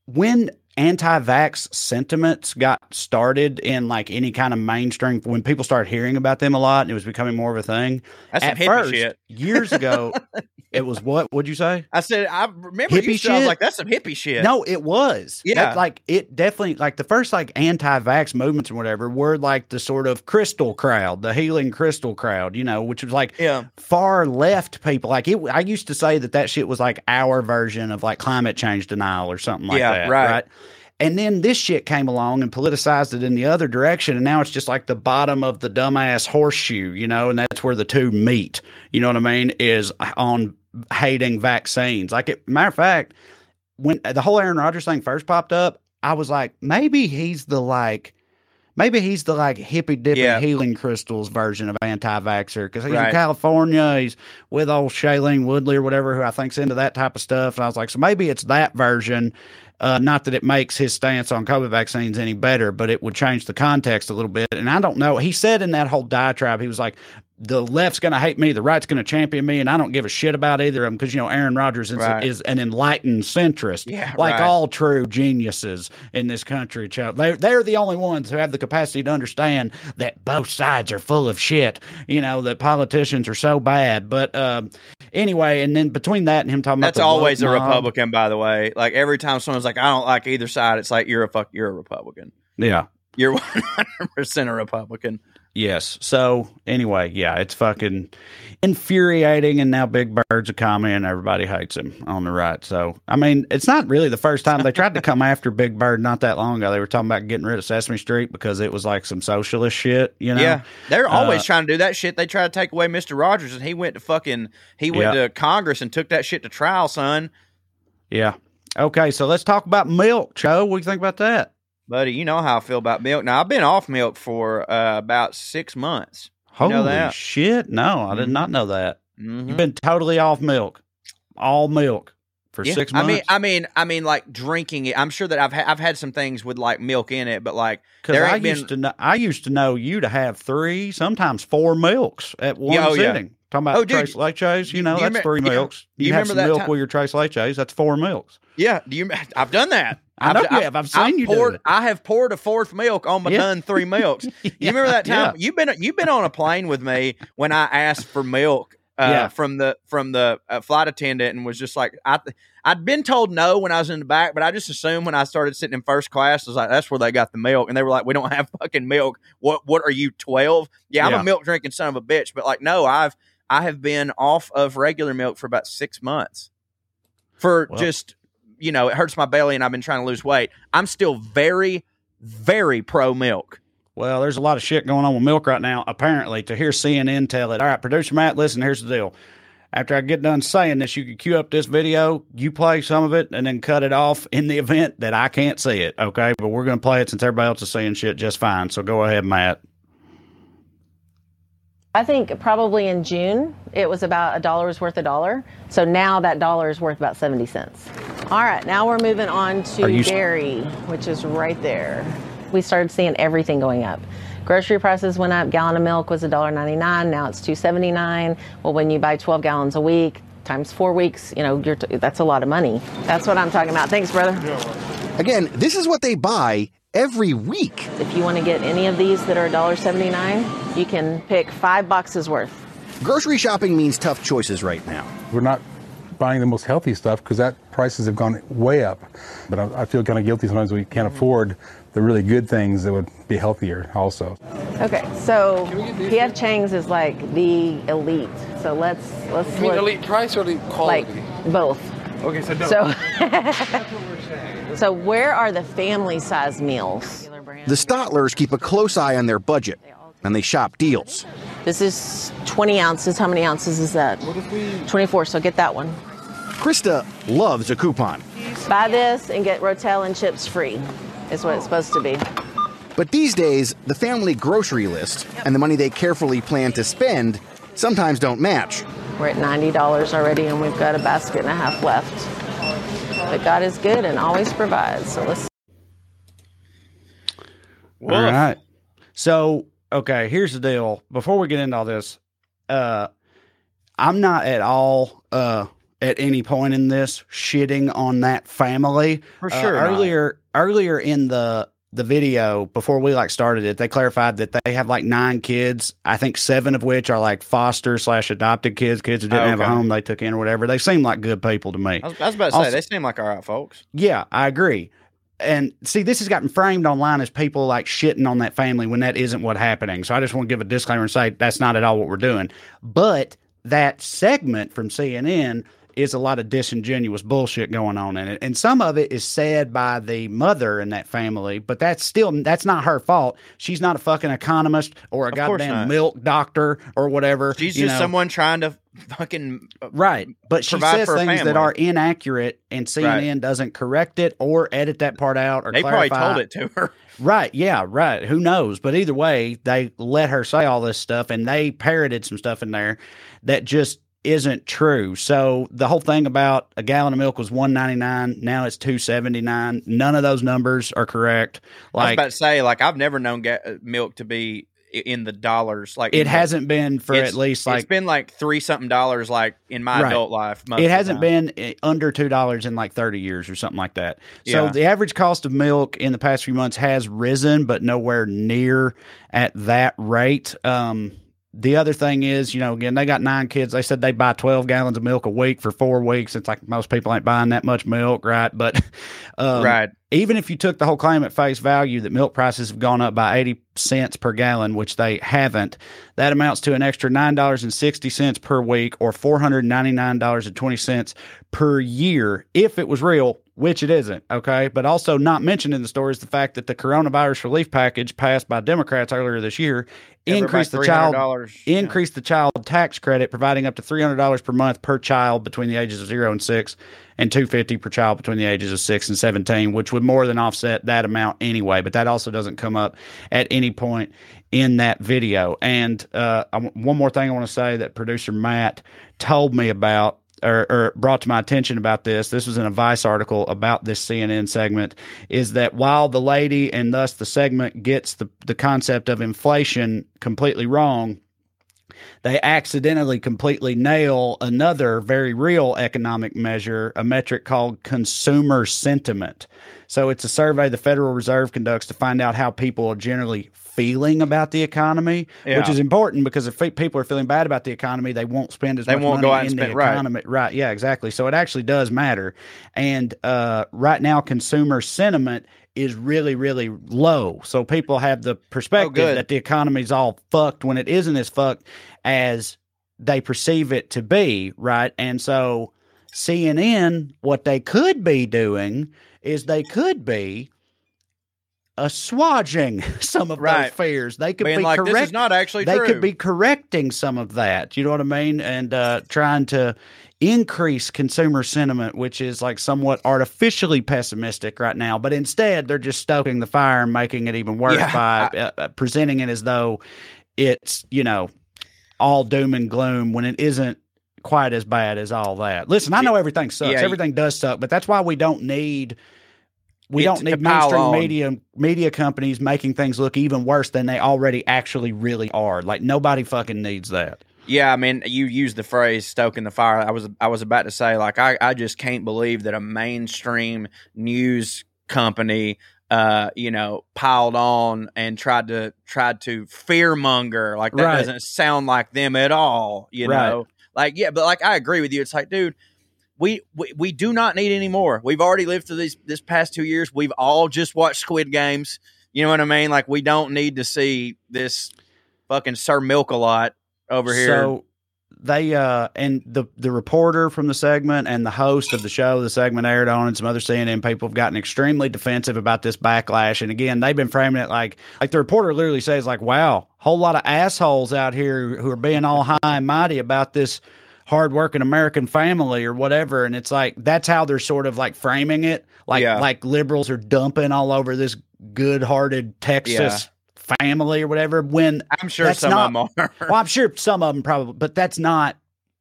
when anti-vax sentiments got started in like any kind of mainstream when people started hearing about them a lot and it was becoming more of a thing That's some at hippie first shit. years ago it was what would you say I said, I remember Hippie you said, I was like, that's some hippie shit. No, it was. Yeah. That, like it definitely like the first like anti-vax movements and whatever were like the sort of crystal crowd, the healing crystal crowd, you know, which was like Yeah. far left people. Like it, I used to say that that shit was like our version of like climate change denial or something like Yeah, that, right. right? And then this shit came along and politicized it in the other direction, and now it's just like the bottom of the dumbass horseshoe, you know, and that's where the two meet. You know what I mean? Is on hating vaccines. Like, it, matter of fact, when the whole Aaron Rodgers thing first popped up, I was like, maybe he's the like, maybe he's the like hippy dippy Yeah. healing crystals version of anti-vaxxer because he's Right. in California. He's with old Shailene Woodley or whatever, who I think's into that type of stuff. And I was like, so maybe it's that version. Uh, not that it makes his stance on COVID vaccines any better, but it would change the context a little bit. And I don't know. He said in that whole diatribe, he was like, the left's going to hate me, the right's going to champion me, and I don't give a shit about either of them because, you know, Aaron Rodgers is, Right. is an enlightened centrist, Yeah, like right. all true geniuses in this country. Chuck. They, they're the only ones who have the capacity to understand that both sides are full of shit, you know, that politicians are so bad. But um, anyway, and then between that and him talking That's about the woke always a mob- Republican, by the way. Like every time someone's like, I don't like either side, it's like you're a fuck, you're a Republican. Yeah. You're 100 percent a Republican. Yes. So anyway, yeah, it's fucking infuriating, and now Big Bird's a commie, and everybody hates him on the right. So I mean, it's not really the first time they tried to come after Big Bird not that long ago. They were talking about getting rid of Sesame Street because it was like some socialist shit. You know? Yeah, they're always Uh, trying to do that shit. They try to take away Mister Rogers, and he went to fucking he went Yeah. to Congress and took that shit to trial, son. Yeah. Okay, so let's talk about milk, Joe. What do you think about that? Buddy, you know how I feel about milk. Now I've been off milk for uh, about six months. You Holy that? shit! No, I did Mhm. not know that. Mhm. You've been totally off milk, all milk for Yeah. six I months. mean, I mean, I mean, like drinking it. I'm sure that I've ha- I've had some things with like milk in it, but like Because there I ain't used to know, I used to know you to have three, sometimes four milks at one Yeah, oh, yeah. sitting. Talking about Oh, dude, tres leches, you know, you that's remem- three yeah. milks. You, you have remember some that milk time- with your tres leches, that's four milks. Yeah, do you? I've done that. I know you have. I've seen you do poured, it. I have poured a fourth milk on my Yeah. done three milks. You remember that time? yeah. You've been you've been on a plane with me when I asked for milk uh, Yeah. from the from the uh, flight attendant and was just like I I'd been told no when I was in the back, but I just assumed when I started sitting in first class, I was like, that's where they got the milk, and they were like, we don't have fucking milk. What what are you twelve? Yeah, I'm Yeah. a milk drinking son of a bitch, but like no, I've I have been off of regular milk for about six months for Well. just you know it hurts my belly and I've been trying to lose weight. I'm still very very pro milk. Well, there's a lot of shit going on with milk right now, apparently, to hear CNN tell it. All right, producer Matt, listen, here's the deal. After I get done saying this, you can cue up this video, you play some of it, and then cut it off in the event that I can't see it, okay? But we're going to play it since everybody else is seeing shit just fine. So go ahead, Matt. I think probably in June it was about a dollar's worth a dollar. So now that dollar is worth about 70 cents. All right, now we're moving on to you- dairy, which is right there. We started seeing everything going up. Grocery prices went up. Gallon of milk was $1.99. Now it's $2.79. Well, when you buy 12 gallons a week times four weeks, you know, you're t- that's a lot of money. That's what I'm talking about. Thanks, brother. Again, this is what they buy every week. If you want to get any of these that are $1.79, you can pick five boxes worth. Grocery shopping means tough choices right now. We're not buying the most healthy stuff because that prices have gone way up. But I, I feel kind of guilty sometimes we can't afford the really good things that would be healthier also. Okay, so PF Chang's is like the elite. So let's let's You mean look- elite price or elite quality? like both. okay, so no. So so where are the family size meals? The Stotlers keep a close eye on their budget and they shop deals. This is 20 ounces. How many ounces is that? 24. So get that one. Krista loves a coupon. Buy this and get Rotel and chips free, is what it's supposed to be. But these days, the family grocery list and the money they carefully plan to spend sometimes don't match. We're at $90 already and we've got a basket and a half left. But God is good and always provides. So let's All right. So, okay, here's the deal. Before we get into all this, uh, I'm not at all uh, at any point in this shitting on that family. For Uh, sure not. earlier, earlier in the the video before we like started it, they clarified that they have like nine kids. I think seven of which are like foster slash adopted kids, kids who didn't Oh, have a home they took in or whatever. They seem like good people to me. I was, I was about to say they seem like all right folks. Yeah, I agree. And see, this has gotten framed online as people like shitting on that family when that isn't what happening. So I just want to give a disclaimer and say that's not at all what we're doing. But that segment from CNN is a lot of disingenuous bullshit going on in it. And some of it is said by the mother in that family, but that's still that's not her fault. She's not a fucking economist or a Of goddamn milk doctor or whatever. She's just know. someone trying to fucking uh, Right. But she says things that are inaccurate and CNN doesn't correct it or edit that part out or They probably told it to her. Right, yeah, right. Who knows? But either way, they let her say all this stuff and they parroted some stuff in there that just isn't true. So the whole thing about a gallon of milk was one ninety nine, now it's two seventy nine. None of those numbers are correct. I was Like about to say, like I've never known ga- uh, milk to be in the dollars. Like it hasn't been for at least like it's been like three something dollars. Like in my Right. adult life, most it hasn't been uh, under two dollars in like thirty years or something like that. So Yeah. the average cost of milk in the past few months has risen, but nowhere near at that rate. Um, the other thing is, you know, again, they got nine kids. They said they buy twelve gallons of milk a week for four weeks. It's like most people ain't buying that much milk, right? But um, Right. Even if you took the whole claim at face value that milk prices have gone up by 80 cents per gallon, which they haven't, that amounts to an extra $9.60 per week or $499.20 per year if it was real, which it isn't. Okay. But also not mentioned in the story is the fact that the coronavirus relief package passed by Democrats earlier this year Yeah, they're increased the child $300, increased the child tax credit, providing up to three hundred dollars per month per child between the ages of zero and six, and two fifty per child between the ages of six and seventeen, which would more than offset that amount anyway. But that also doesn't come up at any point in that video. And uh, one more thing I want to say that producer Matt told me about. Or, or brought to my attention about this. This was in a Vice article about this CNN segment. Is that while the lady and thus the segment gets the the concept of inflation completely wrong, they accidentally completely nail another very real economic measure, a metric called consumer sentiment. So it's a survey the Federal Reserve conducts to find out how people are generally feeling about the economy, which is important because if people are feeling bad about the economy, they won't spend as They much won't money go out and in the spend- right. economy. Right. Yeah, exactly. So it actually does matter. And uh, right now, consumer sentiment is really, really low. So people have the perspective good. that the economy's all fucked when it isn't as fucked as they perceive it to be. Right. And so CNN, what they could be doing is they could be assuaging some of Right. those fears. They could Being be like, correct. "This is not actually they true." could be correcting some of that. You know what I mean? And uh, trying to increase consumer sentiment, which is like somewhat artificially pessimistic right now. But instead, they're just stoking the fire and making it even worse Yeah, by uh, uh, presenting it as though it's you know all doom and gloom when it isn't quite as bad as all that. Listen, I know everything sucks. yeah, everything does suck, but that's why we don't need we don't need mainstream on. media media companies making things look even worse than they already actually really are. Like nobody fucking needs that. Yeah, I mean, you used the phrase "stoking the fire." I was I was about to say, like, I, I just can't believe that a mainstream news company, uh, you know, piled on and tried to tried to fearmonger. Like that Right. doesn't sound like them at all. You Right. know, like yeah, but like I agree with you. It's like, dude. We, we, we do not need any more. We've already lived through these this past two years. We've all just watched Squid Games. You know what I mean? Like we don't need to see this fucking Sir Milk a lot over here. So they uh and the the reporter from the segment and the host of the show the segment aired on and some other CNN people have gotten extremely defensive about this backlash and again they've been framing it like like the reporter literally says like wow whole lot of assholes out here who are being all high and mighty about this hardworking American family or whatever. And it's like that's how they're sort of like framing it. Like Yeah. like liberals are dumping all over this good hearted Texas family or whatever. When I'm sure some not, of them are. well, I'm sure some of them probably, but that's not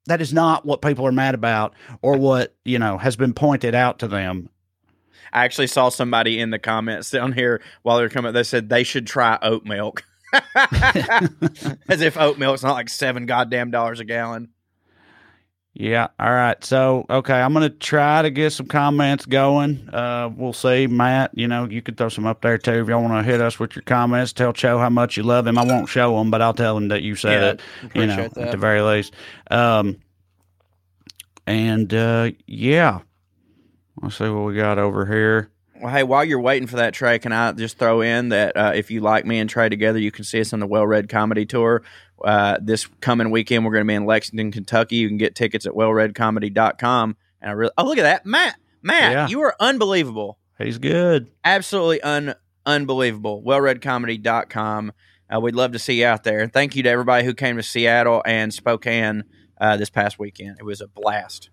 that is not what people are mad about or what you know has been pointed out to them. I actually saw somebody in the comments down here while they were coming. They said they should try oat milk, as if oat milk's not like seven goddamn dollars a gallon. Yeah. All right. So, okay, I'm going to try to get some comments going. Uh, we'll see. Matt, you know, you could throw some up there too if y'all want to hit us with your comments. Tell Joe how much you love him. I won't show him, but I'll tell him that you said Yeah, it, you know, that. at the very least. Um, and, uh, yeah. Let's see what we got over here. Well, hey, while you're waiting for that, Trae, can I just throw in that uh, if you like me and Trae together, you can see us on the Well Read Comedy Tour. Uh, this coming weekend, we're going to be in Lexington, Kentucky. You can get tickets at wellreadcomedy.com. And I really, oh, look at that. Matt, Matt, Yeah. you are unbelievable. He's good. Absolutely un, unbelievable. Wellreadcomedy.com. Uh, we'd love to see you out there. And thank you to everybody who came to Seattle and Spokane uh, this past weekend. It was a blast.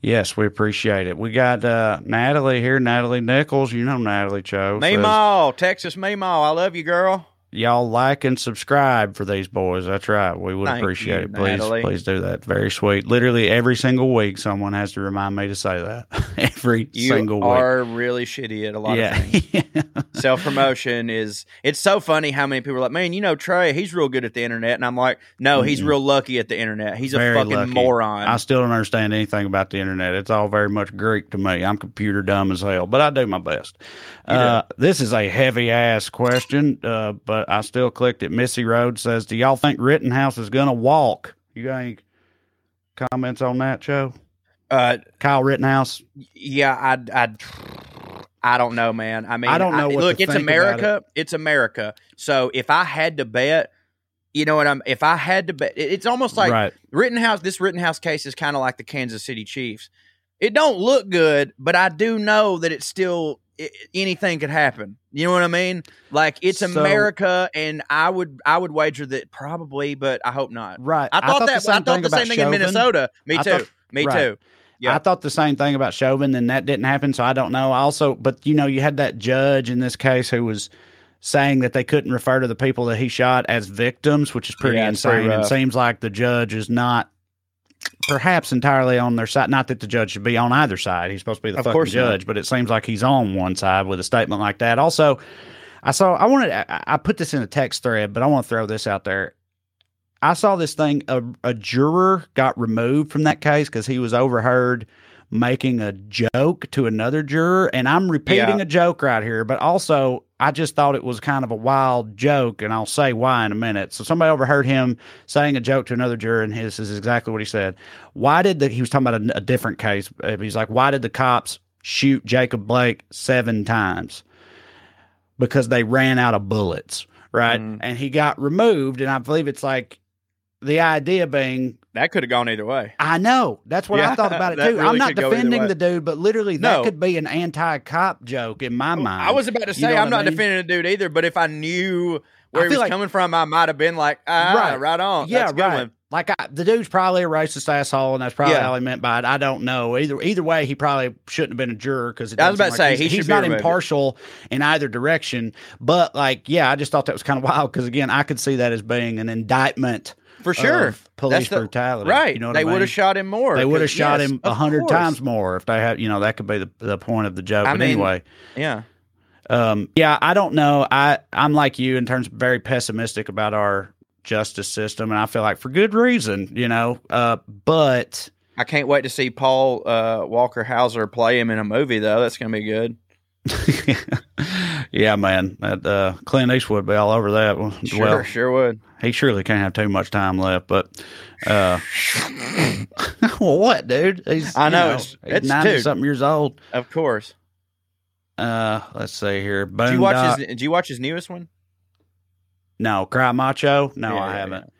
Yes, we appreciate it. We got uh, Natalie here, Natalie Nichols. You know Natalie Joe. Meemaw, Texas Meemaw. I love you, girl. Y'all like and subscribe for these boys. That's right. We would Thank appreciate you, it. Please, Natalie. please do that. Very sweet. Literally every single week, someone has to remind me to say that. every You single week. You are really shitty at a lot Yeah. of things. Self promotion is it's so funny how many people are like, man, you know Trae, he's real good at the internet, and I'm like, no, he's Mm-mm. real lucky at the internet. He's a fucking lucky. moron. I still don't understand anything about the internet. It's all very much Greek to me. I'm computer dumb as hell, but I do my best. Uh, this is a heavy ass question, uh, but I still clicked it. Missy Road says, "Do y'all think Rittenhouse is going to walk?" You got any comments on that, Joe? Uh, Kyle Rittenhouse. yeah, I, I, I don't know, man. I mean, I don't know to look, it's America. It's America. So if I had to bet, you know what I'm. If I had to bet, it's almost like Right. Rittenhouse. This Rittenhouse case is kind of like the Kansas City Chiefs. It don't look good, but I do know that it's still i anything could happen. You know what I mean? Like it's So- America, and I would I would wager that probably, but I hope not. Right. I thought, the that. same I thought the same thing in Minnesota. Me I too. thought- Me right. too. Yeah. I thought the same thing about Chauvin, and that didn't happen. So I don't know. I also, but you know, you had that judge in this case who was saying that they couldn't refer to the people that he shot as victims, which is pretty Yeah, insane. pretty It seems like the judge is not perhaps entirely on their side. Not that the judge should be on either side. He's supposed to be the Of fucking not. judge, but it seems like he's on one side with a statement like that. Also, I saw. I wanted. I, I put this in a text thread, but I want to throw this out there. I saw this thing. A, a juror got removed from that case because he was overheard making a joke to another juror, and I'm repeating Yeah. a joke right here. But also, I just thought it was kind of a wild joke, and I'll say why in a minute. So somebody overheard him saying a joke to another juror, and this is exactly what he said. Why did the? He was talking about a, a different case. He's like, why did the cops shoot Jacob Blake seven times? because they ran out of bullets, right? Mm-hmm. And he got removed, and I believe it's like the idea being That could have gone either way. I know. That's what I thought about it too. really I'm not could go either defending the dude, but literally No. that could be an anti-cop joke in my mind. I was about to You say know I'm not I mean? defending the dude either, but if I knew where I he was like- coming from, I might have been like, ah, right, on. Yeah, That's a good right. one. Like I, the dude's probably a racist asshole, and that's probably Yeah. all he meant by it. I don't know. Either either way, he probably shouldn't have been a juror because I was about to say, he's, he he's be not impartial in either direction. But like, yeah, I just thought that was kind of wild because again, I could see that as being an indictment For sure. police the- brutality. right. You know what They I mean? would have shot him more. They would have shot yes, him a hundred times more if they had. You know, that could be the the point of the joke. I but mean, anyway. Yeah. Um, yeah, I don't know. I I'm like you in terms of very pessimistic about our justice system, and I feel like for good reason, you know. Uh, but I can't wait to see Paul uh, Walter Hauser play him in a movie, though. That's going to be good. yeah, man, that uh, Clint Eastwood be all over that. Well, Sure, sure would. he surely can't have too much time left. But uh, well, what, dude? He's I you know, it's- it's- ninety something years old. Of course. Uh, let's see here. Did you watch his? Did you watch his newest one? No, Cry Macho. No, Yeah, I yeah, haven't.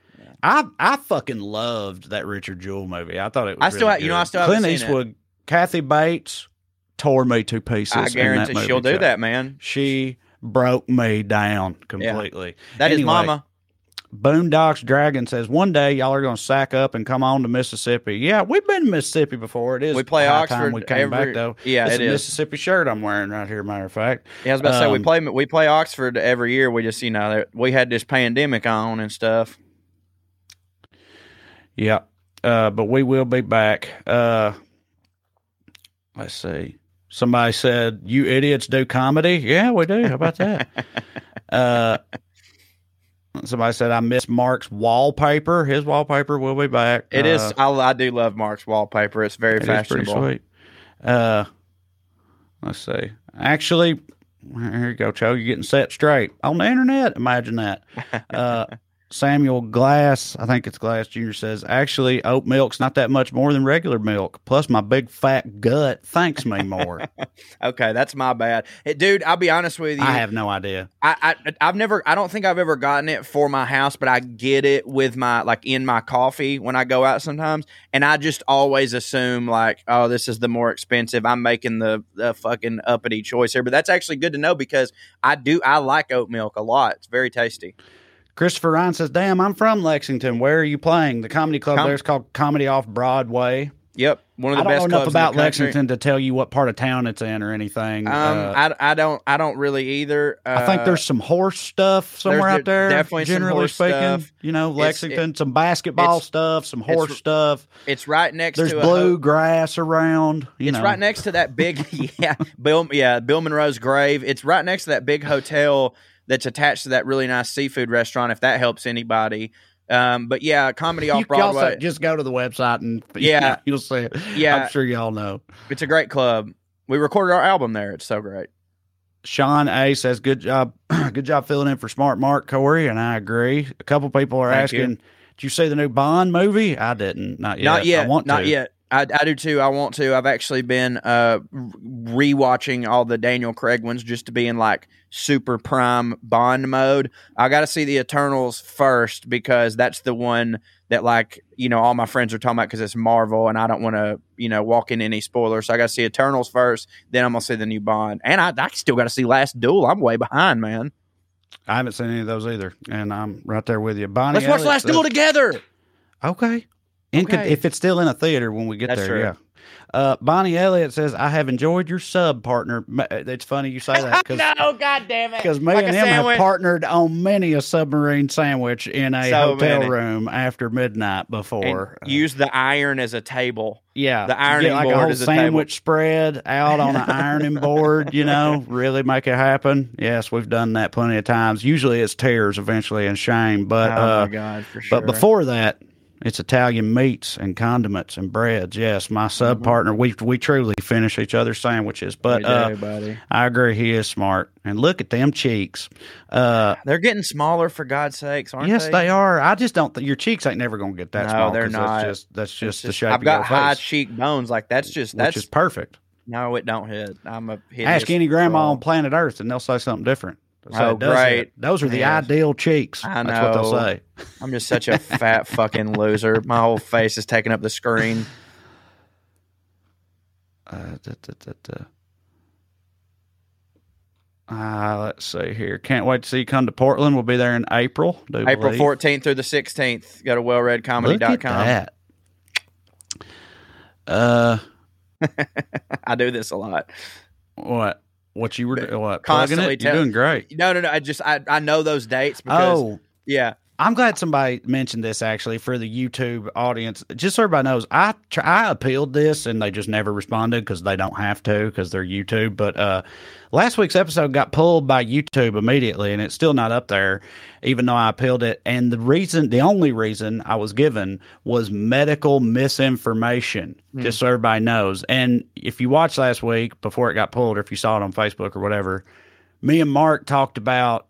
I I fucking loved that Richard Jewell movie. I thought it was. I still really ha- you know. I still Clint. Eastwood, Kathy Bates tore me to pieces. I in that guarantee she'll do that, man. She broke me down completely. That is Anyway, Mama. Boondocks Dragon says one day y'all are going to sack up and come on to Mississippi. Yeah, we've been to Mississippi before. It is We play Oxford We came every- back though. Yeah, it's it a is. Mississippi shirt I'm wearing right here. Matter of fact. Yeah, I was about to say we Um, play we play Oxford every year. We just you know we had this pandemic on and stuff. Yeah. Uh, but we will be back. Uh, let's see. Somebody said, You idiots do comedy? Yeah, we do. How about that? uh, somebody said, I miss Mark's wallpaper. His wallpaper will be back. It is. Uh, I, I do love Mark's wallpaper. It's very it is pretty fashionable. sweet. Uh, let's see. Actually, here you go, Joe. You're getting set straight on the internet. Imagine that. Uh, Samuel Glass, I think it's Glass Jr. says, actually, oat milk's not that much more than regular milk. Plus, my big fat gut thanks me more. Okay, that's my bad, Hey, dude. I'll be honest with you. I have no idea. I, I I've never I don't think I've ever gotten it for my house, but I get it with my like in my coffee when I go out sometimes, and I just always assume like, oh, this is the more expensive. I'm making the the fucking uppity choice here, but that's actually good to know because I do I like oat milk a lot. It's very tasty. Christopher Ryan says, Damn, I'm from Lexington. Where are you playing? The comedy club Com- there's called Comedy Off Broadway. Yep, one of the I don't best know enough clubs in the about. Lexington to tell you what part of town it's in or anything. Um, Uh, I, I don't I don't really either. Uh, I think there's some horse stuff somewhere out there. definitely some generally horse speaking, stuff. you know, It's- Lexington, some basketball stuff, some it's- horse stuff. it's right next There's to a blue ho- grass around. You it's know, right next to that big yeah Bill yeah Bill Monroe's grave. It's right next to that big hotel that's attached to that really nice seafood restaurant. If that helps anybody, um, but yeah, comedy off You Broadway. just go to the website and Yeah. you'll see it. Yeah. I'm sure y'all know. It's a great club. We recorded our album there. It's so great. Sean A says, "Good job, good job filling in for Smart Mark Corey," and I agree. A couple people are Thank you. asking, "Did you see the new Bond movie?" I didn't, not yet. Not yet. I want not to. yet. I, I do too. I want to. I've actually been uh, rewatching all the Daniel Craig ones just to be in like super prime Bond mode. I got to see the Eternals first because that's the one that like you know all my friends are talking about because it's Marvel and I don't want to you know walk in any spoilers. So I got to see Eternals first, then I'm gonna see the new Bond, and I, I still got to see Last Duel. I'm way behind, man. I haven't seen any of those either, and I'm right there with you. Bonnie, Let's watch Elliott Last Duel together. Okay. In Okay. if it's still in a theater when we get That's there, true. yeah. Uh, Bonnie Elliott says, "I have enjoyed your sub partner." It's funny you say that because no, god damn it. because me Like and him have partnered on many a submarine sandwich in a So hotel many. room after midnight before. And use the iron as a table. Yeah, the ironing get like board a whole is a sandwich table. spread out on an ironing board. You know, really make it happen. Yes, we've done that plenty of times. Usually, it's tears eventually and shame. But Oh, uh, my God, for sure. But before that, it's Italian meats and condiments and breads. Yes, my sub partner, we we truly finish each other's sandwiches. But Mm-hmm. Uh. I agree, he is smart. And look at them cheeks. Uh, They're getting smaller for God's sakes, aren't yes, they? they are. I just don't think your cheeks ain't never going to get that no, small. they're not. That's just that's just, the shape. I've of got your high face, cheek bones. Like that's just that's is perfect. no, it don't hit. I'm a hideous Ask any grandma on planet Earth, and they'll say something different. They'll Oh, great. Those are the Yes. ideal cheeks. I know. That's what they'll say. I'm just such a fat fucking loser. My whole face is taking up the screen. Uh, da, da, da. Uh, let's see here. Can't wait to see you come to Portland. We'll be there in April. April believe. 14th through the 16th. Go to wellreadcomedy.com. Uh, I do this a lot. what? What you were what? Constantly? You're doing great. No, no, no. I just I, I know those dates because Oh, yeah. I'm glad somebody mentioned this actually for the YouTube audience. Just so everybody knows, I tr- I appealed this and they just never responded because they don't have to because they're YouTube. But uh, last week's episode got pulled by YouTube immediately, and it's still not up there, even though I appealed it. And the reason, the only reason I was given was medical misinformation. Just so everybody knows. And if you watched last week before it got pulled, or if you saw it on Facebook or whatever, me and Mark talked about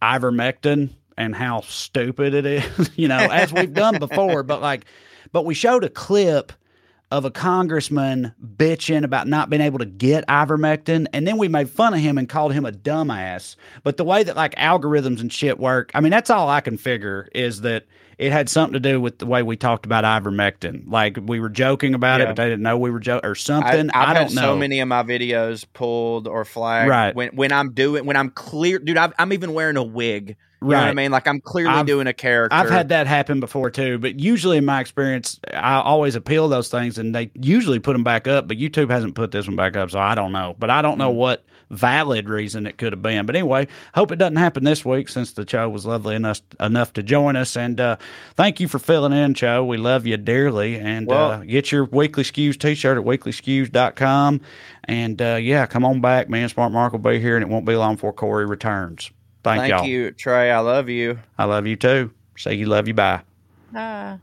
ivermectin and how stupid it is, you know, as we've done before. But like, but we showed a clip of a congressman bitching about not being able to get ivermectin, and then we made fun of him and called him a dumbass. But the way that like algorithms and shit work, I mean, that's all I can figure is that it had something to do with the way we talked about ivermectin. Like we were joking about it, but they didn't know we were joking or something. I, I've I don't had know. so many of my videos pulled or flagged. Right. When when I'm doing when I'm clear, dude. I've, I'm even wearing a wig. You know what I mean? Like I'm clearly I've- doing a character. I've had that happen before too, but usually in my experience, I always appeal those things, and they usually put them back up. But YouTube hasn't put this one back up, so I don't know. But I don't know what valid reason it could have been. But anyway, hope it doesn't happen this week since the show was lovely enough enough to join us. And uh, thank you for filling in, Joe. We love you dearly. And uh, get your Weekly Skews t-shirt at weeklyskews.com. And uh, yeah, come on back, man. Smart Mark will be here, and it won't be long before Corey returns. Thank, Thank y'all. you, Trae. I love you. I love you too. Say you love you. Bye. Ah.